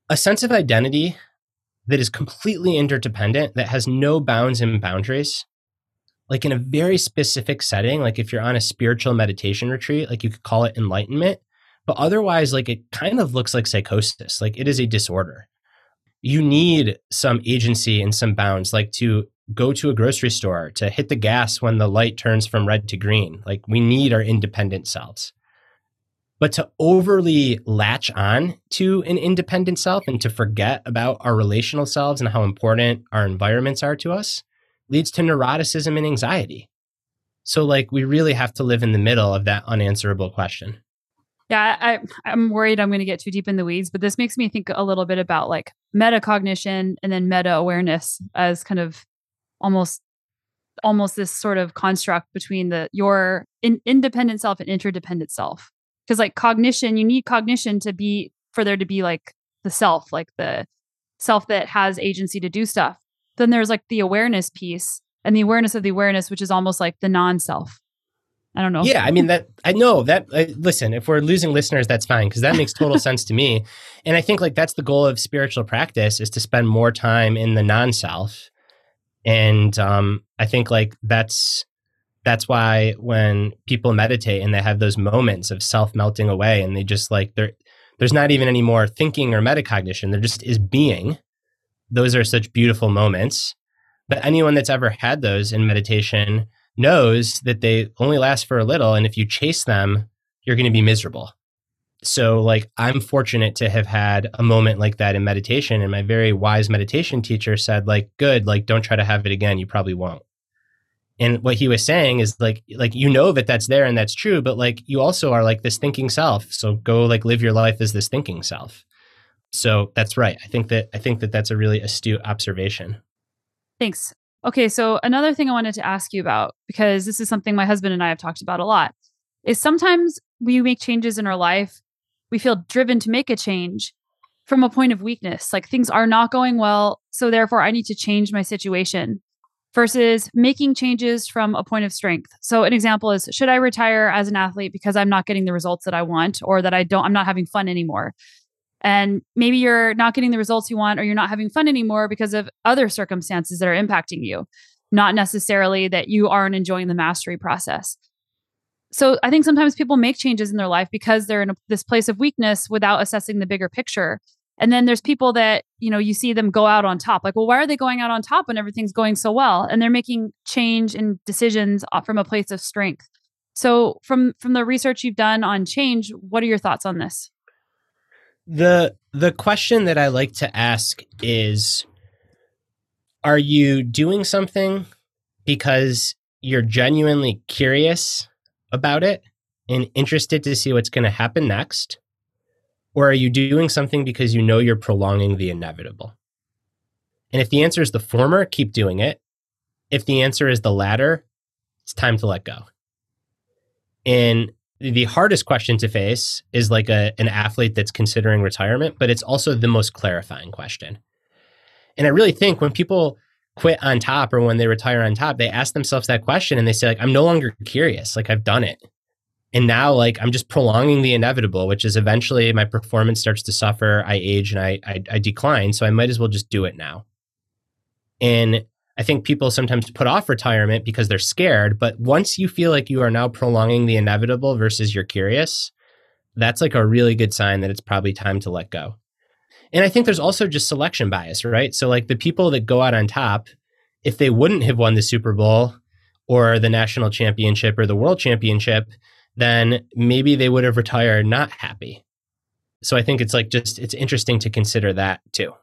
a sense of identity that is completely interdependent, that has no bounds and boundaries. Like in a very specific setting, like if you're on a spiritual meditation retreat, like you could call it enlightenment, but otherwise, like it kind of looks like psychosis. Like it is a disorder. You need some agency and some bounds, like to go to a grocery store, to hit the gas when the light turns from red to green. Like we need our independent selves. But to overly latch on to an independent self and to forget about our relational selves and how important our environments are to us leads to neuroticism and anxiety. So, like, we really have to live in the middle of that unanswerable question. Yeah, I, I'm worried I'm going to get too deep in the weeds, but this makes me think a little bit about like metacognition and then meta awareness as kind of almost almost this sort of construct between the your in, independent self and interdependent self because like cognition you need cognition to be for there to be like the self like the self that has agency to do stuff then there's like the awareness piece and the awareness of the awareness which is almost like the non-self I don't know. Yeah, I mean that I know that listen, if we're losing listeners that's fine because that makes total sense to me. And I think like that's the goal of spiritual practice is to spend more time in the non-self. And um I think like that's that's why when people meditate and they have those moments of self melting away and they just like there's not even any more thinking or metacognition. There just is being. Those are such beautiful moments. But anyone that's ever had those in meditation knows that they only last for a little. And if you chase them, you're going to be miserable. So, like, I'm fortunate to have had a moment like that in meditation. And my very wise meditation teacher said, like, good, like, don't try to have it again. You probably won't. And what he was saying is like, like, you know that that's there and that's true, but like, you also are like this thinking self. So go like live your life as this thinking self. So that's right. I think that, I think that that's a really astute observation. Thanks. Okay, so another thing I wanted to ask you about, because this is something my husband and I have talked about a lot, is sometimes we make changes in our life, we feel driven to make a change from a point of weakness. Like things are not going well, so therefore I need to change my situation versus making changes from a point of strength. So an example is should I retire as an athlete because I'm not getting the results that I want or that I don't I'm not having fun anymore? And maybe you're not getting the results you want or you're not having fun anymore because of other circumstances that are impacting you, not necessarily that you aren't enjoying the mastery process. So I think sometimes people make changes in their life because they're in a, this place of weakness without assessing the bigger picture. And then there's people that, you know, you see them go out on top. Like, well, why are they going out on top when everything's going so well? And they're making change and decisions uh, from a place of strength. So from from the research you've done on change, what are your thoughts on this? The the question that I like to ask is are you doing something because you're genuinely curious about it and interested to see what's going to happen next? Or are you doing something because you know you're prolonging the inevitable? And if the answer is the former, keep doing it. If the answer is the latter, it's time to let go. And the hardest question to face is like a, an athlete that's considering retirement, but it's also the most clarifying question. And I really think when people quit on top or when they retire on top, they ask themselves that question and they say, like, I'm no longer curious. Like, I've done it. And now, like, I'm just prolonging the inevitable, which is eventually my performance starts to suffer. I age and I, I, I decline. So I might as well just do it now. And I think people sometimes put off retirement because they're scared. But once you feel like you are now prolonging the inevitable versus you're curious, that's like a really good sign that it's probably time to let go. And I think there's also just selection bias, right? So, like the people that go out on top, if they wouldn't have won the Super Bowl or the national championship or the world championship, then maybe they would have retired not happy. So I think it's like just, it's interesting to consider that too.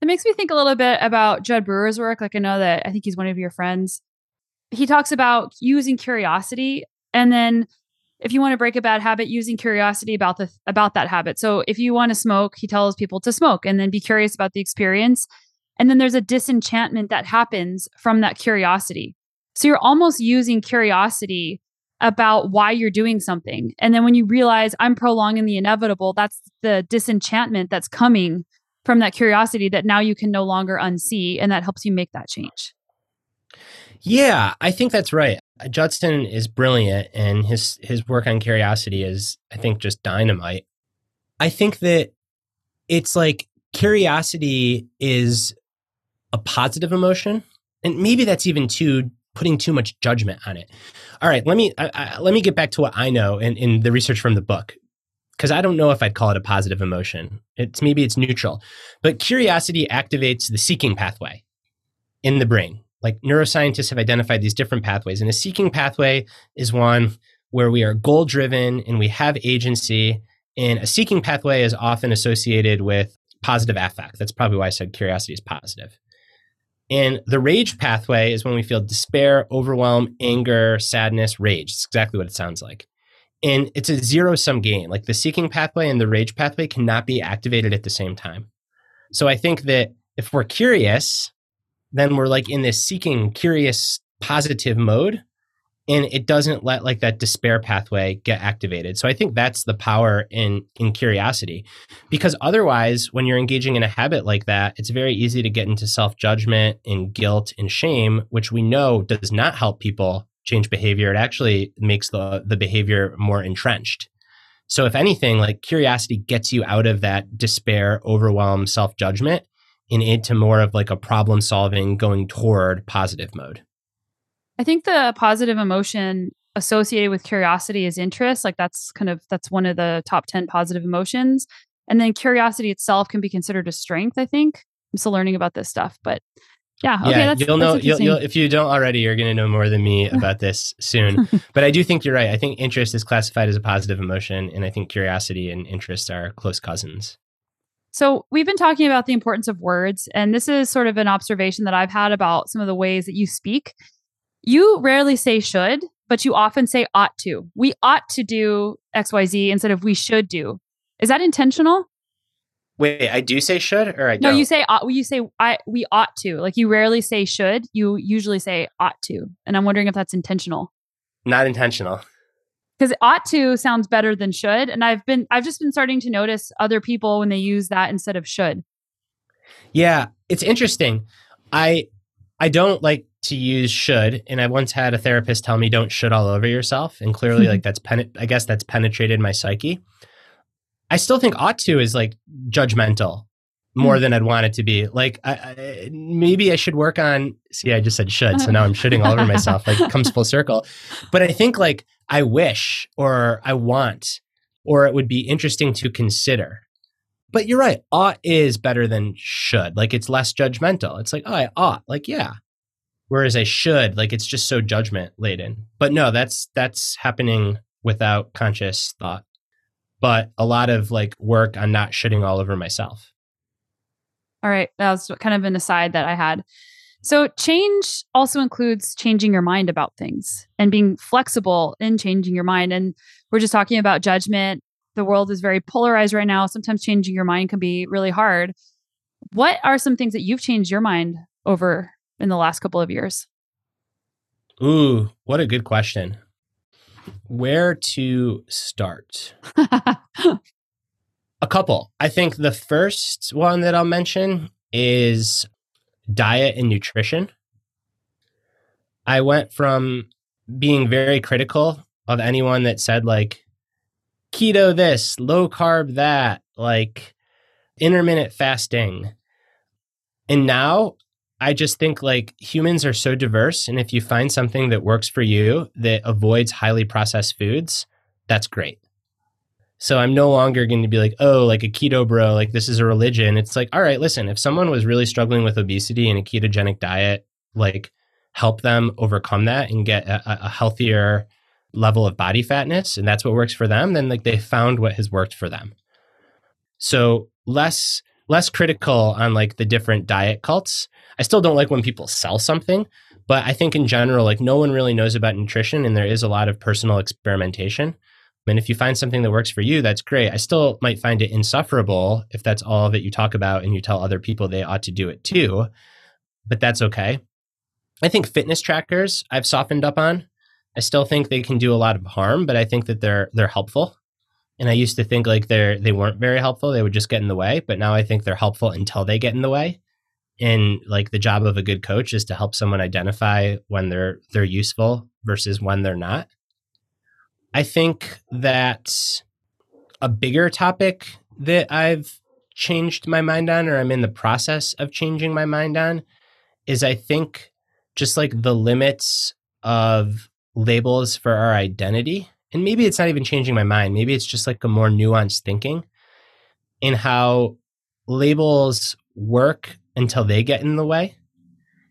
It makes me think a little bit about Jud Brewer's work. Like I know that I think he's one of your friends. He talks about using curiosity and then if you want to break a bad habit using curiosity about the about that habit. So if you want to smoke, he tells people to smoke and then be curious about the experience. And then there's a disenchantment that happens from that curiosity. So you're almost using curiosity about why you're doing something. And then when you realize I'm prolonging the inevitable, that's the disenchantment that's coming from that curiosity that now you can no longer unsee and that helps you make that change. Yeah, I think that's right. Judson is brilliant and his his work on curiosity is I think just dynamite. I think that it's like curiosity is a positive emotion and maybe that's even too putting too much judgment on it. All right, let me I, I, let me get back to what I know in, in the research from the book because I don't know if I'd call it a positive emotion. It's maybe it's neutral, but curiosity activates the seeking pathway in the brain. Like neuroscientists have identified these different pathways, and a seeking pathway is one where we are goal driven and we have agency. And a seeking pathway is often associated with positive affect. That's probably why I said curiosity is positive. And the rage pathway is when we feel despair, overwhelm, anger, sadness, rage. It's exactly what it sounds like and it's a zero sum game. Like the seeking pathway and the rage pathway cannot be activated at the same time. So I think that if we're curious, then we're like in this seeking, curious, positive mode. And it doesn't let like that despair pathway get activated. So I think that's the power in in curiosity. Because otherwise, when you're engaging in a habit like that, it's very easy to get into self-judgment and guilt and shame, which we know does not help people change behavior. It actually makes the the behavior more entrenched. So if anything, like curiosity gets you out of that despair, overwhelm, self judgment, and into more of like a problem solving, going toward positive mode. I think the positive emotion associated with curiosity is interest. Like that's kind of that's one of the top 10 positive emotions. And then curiosity itself can be considered a strength, I think. I'm still learning about this stuff, but yeah, okay, yeah, that's, you'll that's know. You'll, you'll, if you don't already, you're going to know more than me about this soon. but I do think you're right. I think interest is classified as a positive emotion, and I think curiosity and interest are close cousins. So we've been talking about the importance of words, and this is sort of an observation that I've had about some of the ways that you speak. You rarely say should, but you often say ought to. We ought to do X, Y, Z instead of we should do. Is that intentional? Wait, I do say should or I no, don't? you say ought. You say I. We ought to. Like you rarely say should. You usually say ought to. And I'm wondering if that's intentional. Not intentional. Because ought to sounds better than should, and I've been I've just been starting to notice other people when they use that instead of should. Yeah, it's interesting. I I don't like to use should, and I once had a therapist tell me don't should all over yourself, and clearly like that's pen. I guess that's penetrated my psyche. I still think ought to is like judgmental more mm. than I'd want it to be. Like, I, I, maybe I should work on. See, I just said should, so now I'm shitting all over myself. Like, it comes full circle. But I think like I wish or I want or it would be interesting to consider. But you're right. Ought is better than should. Like, it's less judgmental. It's like, oh, I ought. Like, yeah. Whereas I should, like, it's just so judgment laden. But no, that's that's happening without conscious thought but a lot of like work on not shitting all over myself. All right. That was kind of an aside that I had. So, change also includes changing your mind about things and being flexible in changing your mind. And we're just talking about judgment. The world is very polarized right now. Sometimes changing your mind can be really hard. What are some things that you've changed your mind over in the last couple of years? Ooh, what a good question where to start? a couple. I think the first one that I'll mention is diet and nutrition. I went from being very critical of anyone that said, like, keto this, low carb that, like, intermittent fasting. And now I just think like humans are so diverse. And if you find something that works for you that avoids highly processed foods, that's great. So I'm no longer going to be like, oh, like a keto bro, like this is a religion. It's like, all right, listen, if someone was really struggling with obesity and a ketogenic diet, like help them overcome that and get a, a healthier level of body fatness, and that's what works for them, then like they found what has worked for them. So less less critical on like the different diet cults I still don't like when people sell something, but I think in general, like no one really knows about nutrition and there is a lot of personal experimentation. And if you find something that works for you, that's great. I still might find it insufferable if that's all that you talk about and you tell other people they ought to do it too, but that's okay. I think fitness trackers I've softened up on. I still think they can do a lot of harm, but I think that they're they're helpful. And I used to think like they're they weren't very helpful. They would just get in the way, but now I think they're helpful until they get in the way and like the job of a good coach is to help someone identify when they're they're useful versus when they're not. I think that a bigger topic that i've changed my mind on or i'm in the process of changing my mind on is i think just like the limits of labels for our identity. And maybe it's not even changing my mind. Maybe it's just like a more nuanced thinking in how labels work until they get in the way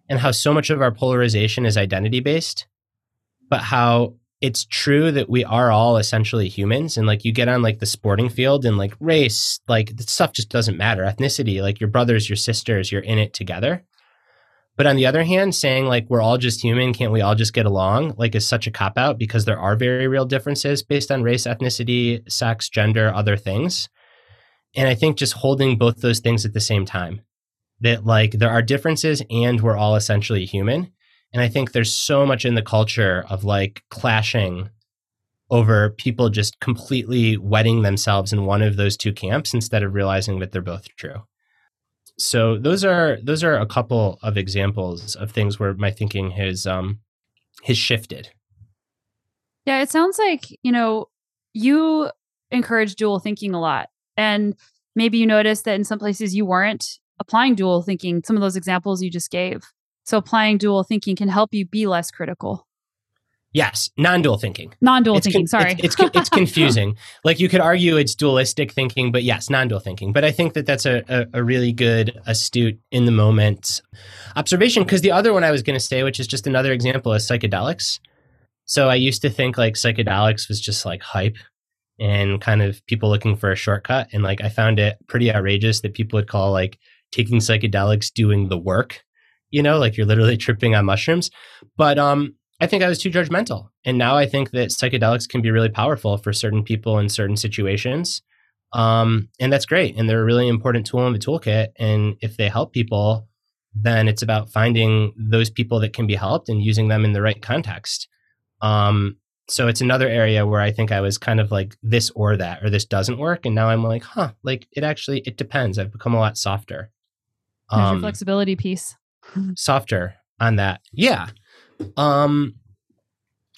and how so much of our polarization is identity based, but how it's true that we are all essentially humans and like you get on like the sporting field and like race like the stuff just doesn't matter. Ethnicity like your brothers your sisters you're in it together. But on the other hand saying like we're all just human can't we all just get along like is such a cop out because there are very real differences based on race ethnicity sex gender other things. And i think just holding both those things at the same time that like there are differences and we're all essentially human. And I think there's so much in the culture of like clashing over people just completely wedding themselves in one of those two camps instead of realizing that they're both true. So those are those are a couple of examples of things where my thinking has um has shifted. Yeah, it sounds like, you know, you encourage dual thinking a lot. And maybe you noticed that in some places you weren't applying dual thinking, some of those examples you just gave. So applying dual thinking can help you be less critical. Yes, non-dual thinking. Non-dual thinking. Con- sorry, it's, it's, it's confusing. like you could argue it's dualistic thinking, but yes, non-dual thinking. But I think that that's a, a, a really good, astute, in the moment observation. Because the other one I was going to say, which is just another example, is psychedelics. So I used to think like psychedelics was just like hype and kind of people looking for a shortcut. And like I found it pretty outrageous that people would call like taking psychedelics doing the work. You know, like you're literally tripping on mushrooms. But um, I think I was too judgmental. And now I think that psychedelics can be really powerful for certain people in certain situations. Um, and that's great. And they're a really important tool in the toolkit. And if they help people, then it's about finding those people that can be helped and using them in the right context. Um, so it's another area where I think I was kind of like this or that, or this doesn't work. And now I'm like, huh, like it actually, it depends. I've become a lot softer. There's um, flexibility piece. softer on that. Yeah. Um,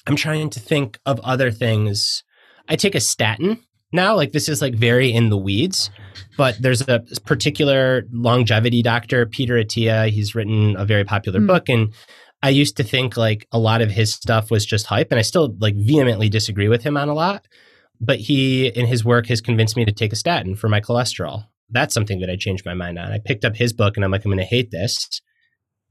I'm trying to think of other things. I take a statin now. Like this is like very in the weeds, but there's a particular longevity doctor, Peter Attia. He's written a very popular mm. book, and I used to think like a lot of his stuff was just hype, and I still like vehemently disagree with him on a lot. But he, in his work, has convinced me to take a statin for my cholesterol. That's something that I changed my mind on. I picked up his book, and I'm like, I'm going to hate this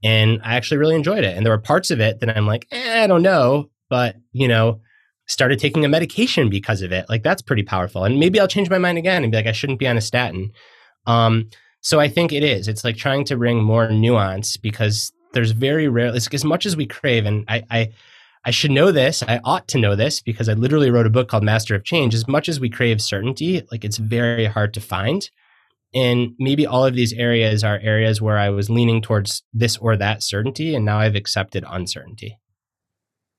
and I actually really enjoyed it. And there were parts of it that I'm like, eh, I don't know, but you know, started taking a medication because of it. Like that's pretty powerful. And maybe I'll change my mind again and be like, I shouldn't be on a statin. Um, so I think it is. It's like trying to bring more nuance because there's very rare. It's as much as we crave, and I, I, I should know this. I ought to know this because I literally wrote a book called Master of Change. As much as we crave certainty, like it's very hard to find. And maybe all of these areas are areas where I was leaning towards this or that certainty, and now I've accepted uncertainty.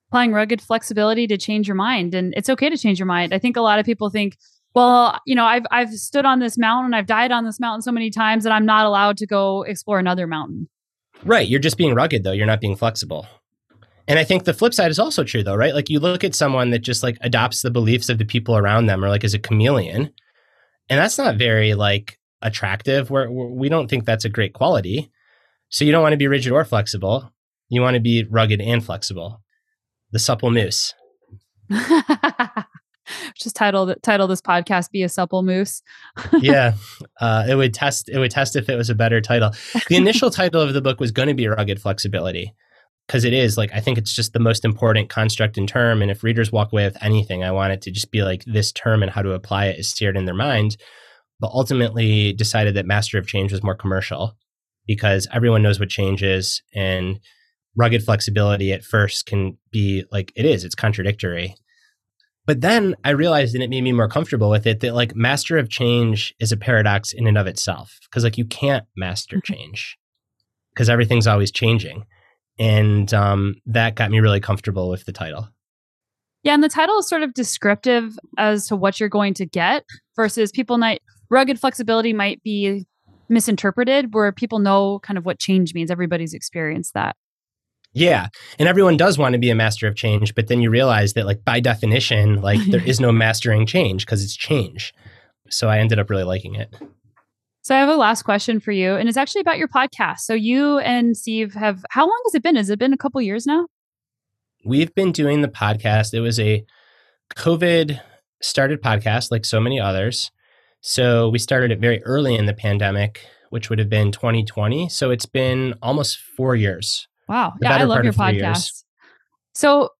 Applying rugged flexibility to change your mind. And it's okay to change your mind. I think a lot of people think, well, you know, I've I've stood on this mountain, I've died on this mountain so many times that I'm not allowed to go explore another mountain. Right. You're just being rugged though. You're not being flexible. And I think the flip side is also true though, right? Like you look at someone that just like adopts the beliefs of the people around them or like is a chameleon. And that's not very like attractive. We're, we do not think that's a great quality. So you don't want to be rigid or flexible. You want to be rugged and flexible. The supple moose. Just title title this podcast "Be a Supple Moose." yeah, uh, it would test it would test if it was a better title. The initial title of the book was going to be rugged flexibility because it is like I think it's just the most important construct and term. And if readers walk away with anything, I want it to just be like this term and how to apply it is seared in their mind but ultimately decided that Master of Change was more commercial because everyone knows what change is and rugged flexibility at first can be like it is, it's contradictory. But then I realized and it made me more comfortable with it that like master of change is a paradox in and of itself because like you can't master mm-hmm. change because everything's always changing. And um, that got me really comfortable with the title. Yeah, and the title is sort of descriptive as to what you're going to get versus people might rugged flexibility might be misinterpreted where people know kind of what change means. Everybody's experienced that. Yeah. And everyone does want to be a master of change, but then you realize that like by definition, like there is no mastering change because it's change. So I ended up really liking it. So I have a last question for you, and it's actually about your podcast. So you and Steve have how long has it been? Has it been a couple years now? We've been doing the podcast. It was a COVID started podcast, like so many others. So we started it very early in the pandemic, which would have been 2020. So it's been almost four years. Wow. Yeah, I love your podcast. So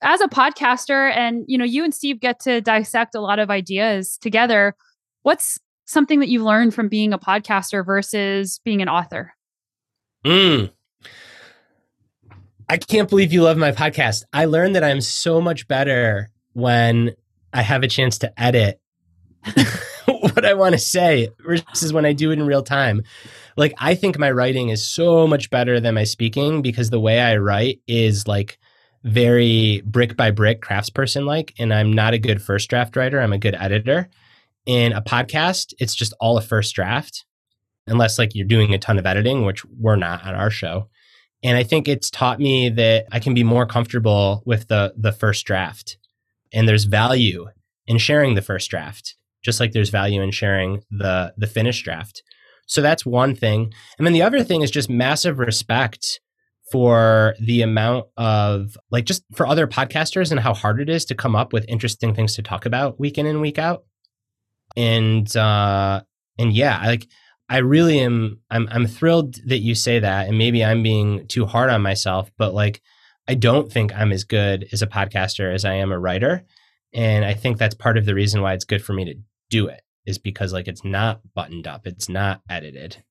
as a podcaster and you know you and Steve get to dissect a lot of ideas together, what's something that you've learned from being a podcaster versus being an author? Mm. I can't believe you love my podcast. I learned that I'm so much better when I have a chance to edit what I want to say versus when I do it in real time. Like I think my writing is so much better than my speaking because the way I write is like very brick by brick craftsperson like and I'm not a good first draft writer, I'm a good editor. In a podcast, it's just all a first draft unless like you're doing a ton of editing, which we're not on our show. And I think it's taught me that I can be more comfortable with the the first draft And there's value in sharing the first draft, just like there's value in sharing the the finished draft. So that's one thing. And then the other thing is just massive respect for the amount of like just for other podcasters and how hard it is to come up with interesting things to talk about week in and week out. And uh and yeah, like I really am I'm I'm thrilled that you say that and maybe I'm being too hard on myself, but like I don't think I'm as good as a podcaster as I am a writer. And I think that's part of the reason why it's good for me to do it is because like it's not buttoned up, it's not edited.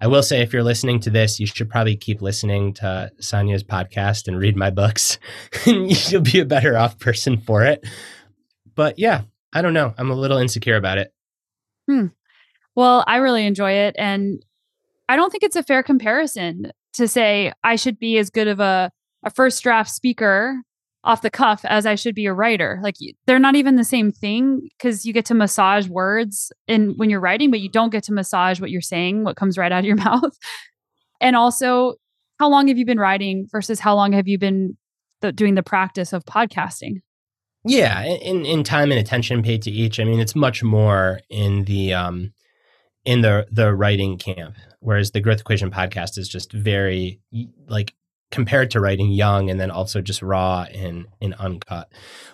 I will say if you're listening to this, you should probably keep listening to Sonia's podcast and read my books. you'll be a better off person for it. But yeah, I don't know. I'm a little insecure about it. Hmm. Well, I really enjoy it. And I don't think it's a fair comparison to say I should be as good of a, a first draft speaker off the cuff as I should be a writer. Like they're not even the same thing because you get to massage words in when you're writing, but you don't get to massage what you're saying, what comes right out of your mouth. and also, how long have you been writing versus how long have you been the, doing the practice of podcasting? Yeah, in in time and attention paid to each. I mean, it's much more in the um in the the writing camp, whereas the Growth Equation podcast is just very like compared to writing young and then also just raw and, and uncut.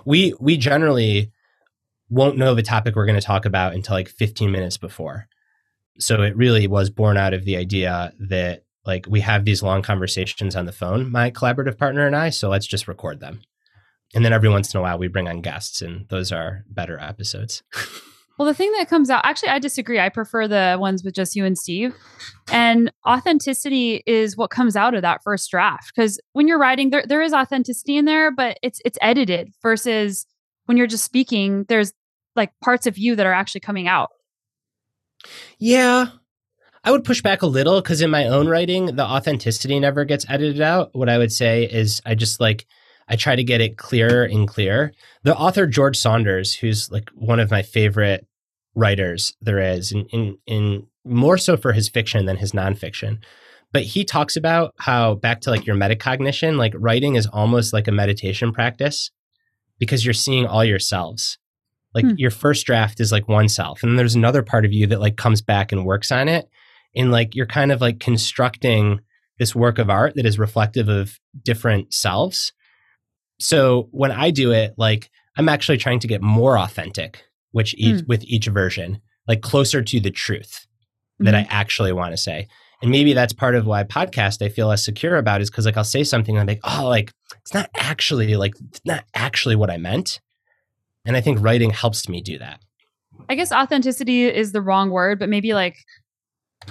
We we generally won't know the topic we're going to talk about until like 15 minutes before. So it really was born out of the idea that like we have these long conversations on the phone, my collaborative partner and I, so let's just record them. And then every once in a while we bring on guests and those are better episodes. Well, the thing that comes out, actually, I disagree. I prefer the ones with just you and Steve. And authenticity is what comes out of that first draft. Because when you're writing, there, there is authenticity in there, but it's it's edited versus when you're just speaking, there's like parts of you that are actually coming out. Yeah. I would push back a little because in my own writing, the authenticity never gets edited out. What I would say is I just like I try to get it clearer and clearer. The author George Saunders, who's like one of my favorite writers there is, in, in, in more so for his fiction than his nonfiction. But he talks about how back to like your metacognition, like writing is almost like a meditation practice because you're seeing all yourselves. Like hmm. your first draft is like one self, and then there's another part of you that like comes back and works on it. And like you're kind of like constructing this work of art that is reflective of different selves. So when I do it, like I'm actually trying to get more authentic which each mm. with each version, like closer to the truth mm-hmm. that I mm-hmm. actually want to say. And maybe that's part of why podcast I feel less secure about is because like I'll say something and I'm like, oh, like it's not actually like it's not actually what I meant. And I think writing helps me do that. I guess authenticity is the wrong word, but maybe like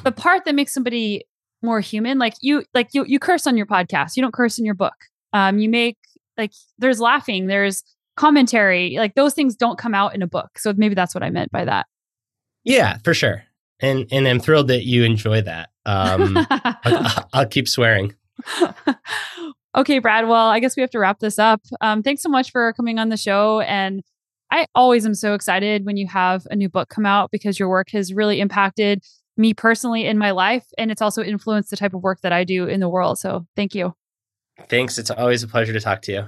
the part that makes somebody more human, like you like you you curse on your podcast. You don't curse in your book. Um you make like there's laughing, there's commentary like those things don't come out in a book. So maybe that's what i meant by that. Yeah for sure. And and i'm thrilled that you enjoy that. Um I'll, I'll, keep swearing. Okay brad well i guess we have to wrap this up. Um thanks so much for coming on the show. And i always am so excited when you have a new book come out because your work has really impacted me personally in my life and it's also influenced the type of work that i do in the world. So thank you. Thanks. It's always a pleasure to talk to you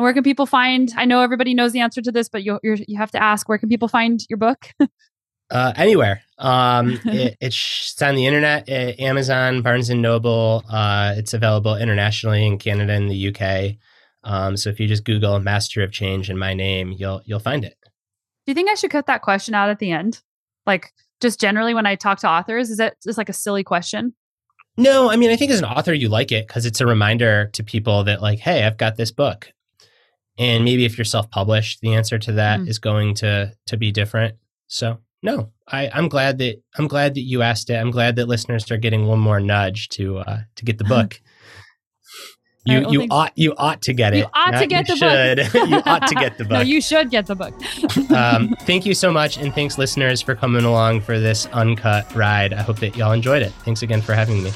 and where can people find? I know everybody knows the answer to this, but you you have to ask. Where can people find your book? uh, anywhere. Um, it, it's on the internet, Amazon, Barnes and Noble. Uh, it's available internationally in Canada and the UK. Um, so if you just Google "Master of Change" and my name, you'll you'll find it. Do you think I should cut that question out at the end? Like just generally when I talk to authors, is that just like a silly question? No, I mean I think as an author you like it because it's a reminder to people that like, hey, I've got this book. And maybe if you're self-published, the answer to that mm. is going to to be different. So no, I, I'm glad that I'm glad that you asked it. I'm glad that listeners are getting one more nudge to uh, to get the book. You you ought you ought to get it. You ought to get the should. book. you ought to get the book. No, you should get the book. um, thank you so much, and thanks listeners for coming along for this uncut ride. I hope that y'all enjoyed it. Thanks again for having me.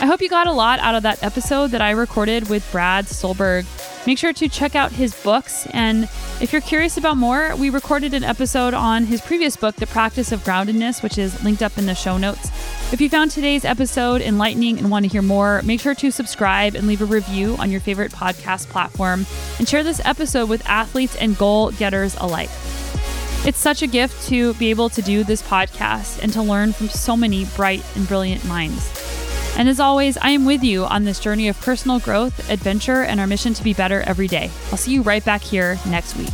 I hope you got a lot out of that episode that I recorded with Brad Stulberg. Make sure to check out his books. And if you're curious about more, we recorded an episode on his previous book, The Practice of Groundedness, which is linked up in the show notes. If you found today's episode enlightening and want to hear more, make sure to subscribe and leave a review on your favorite podcast platform and share this episode with athletes and goal getters alike. It's such a gift to be able to do this podcast and to learn from so many bright and brilliant minds. And as always, I am with you on this journey of personal growth, adventure, and our mission to be better every day. I'll see you right back here next week.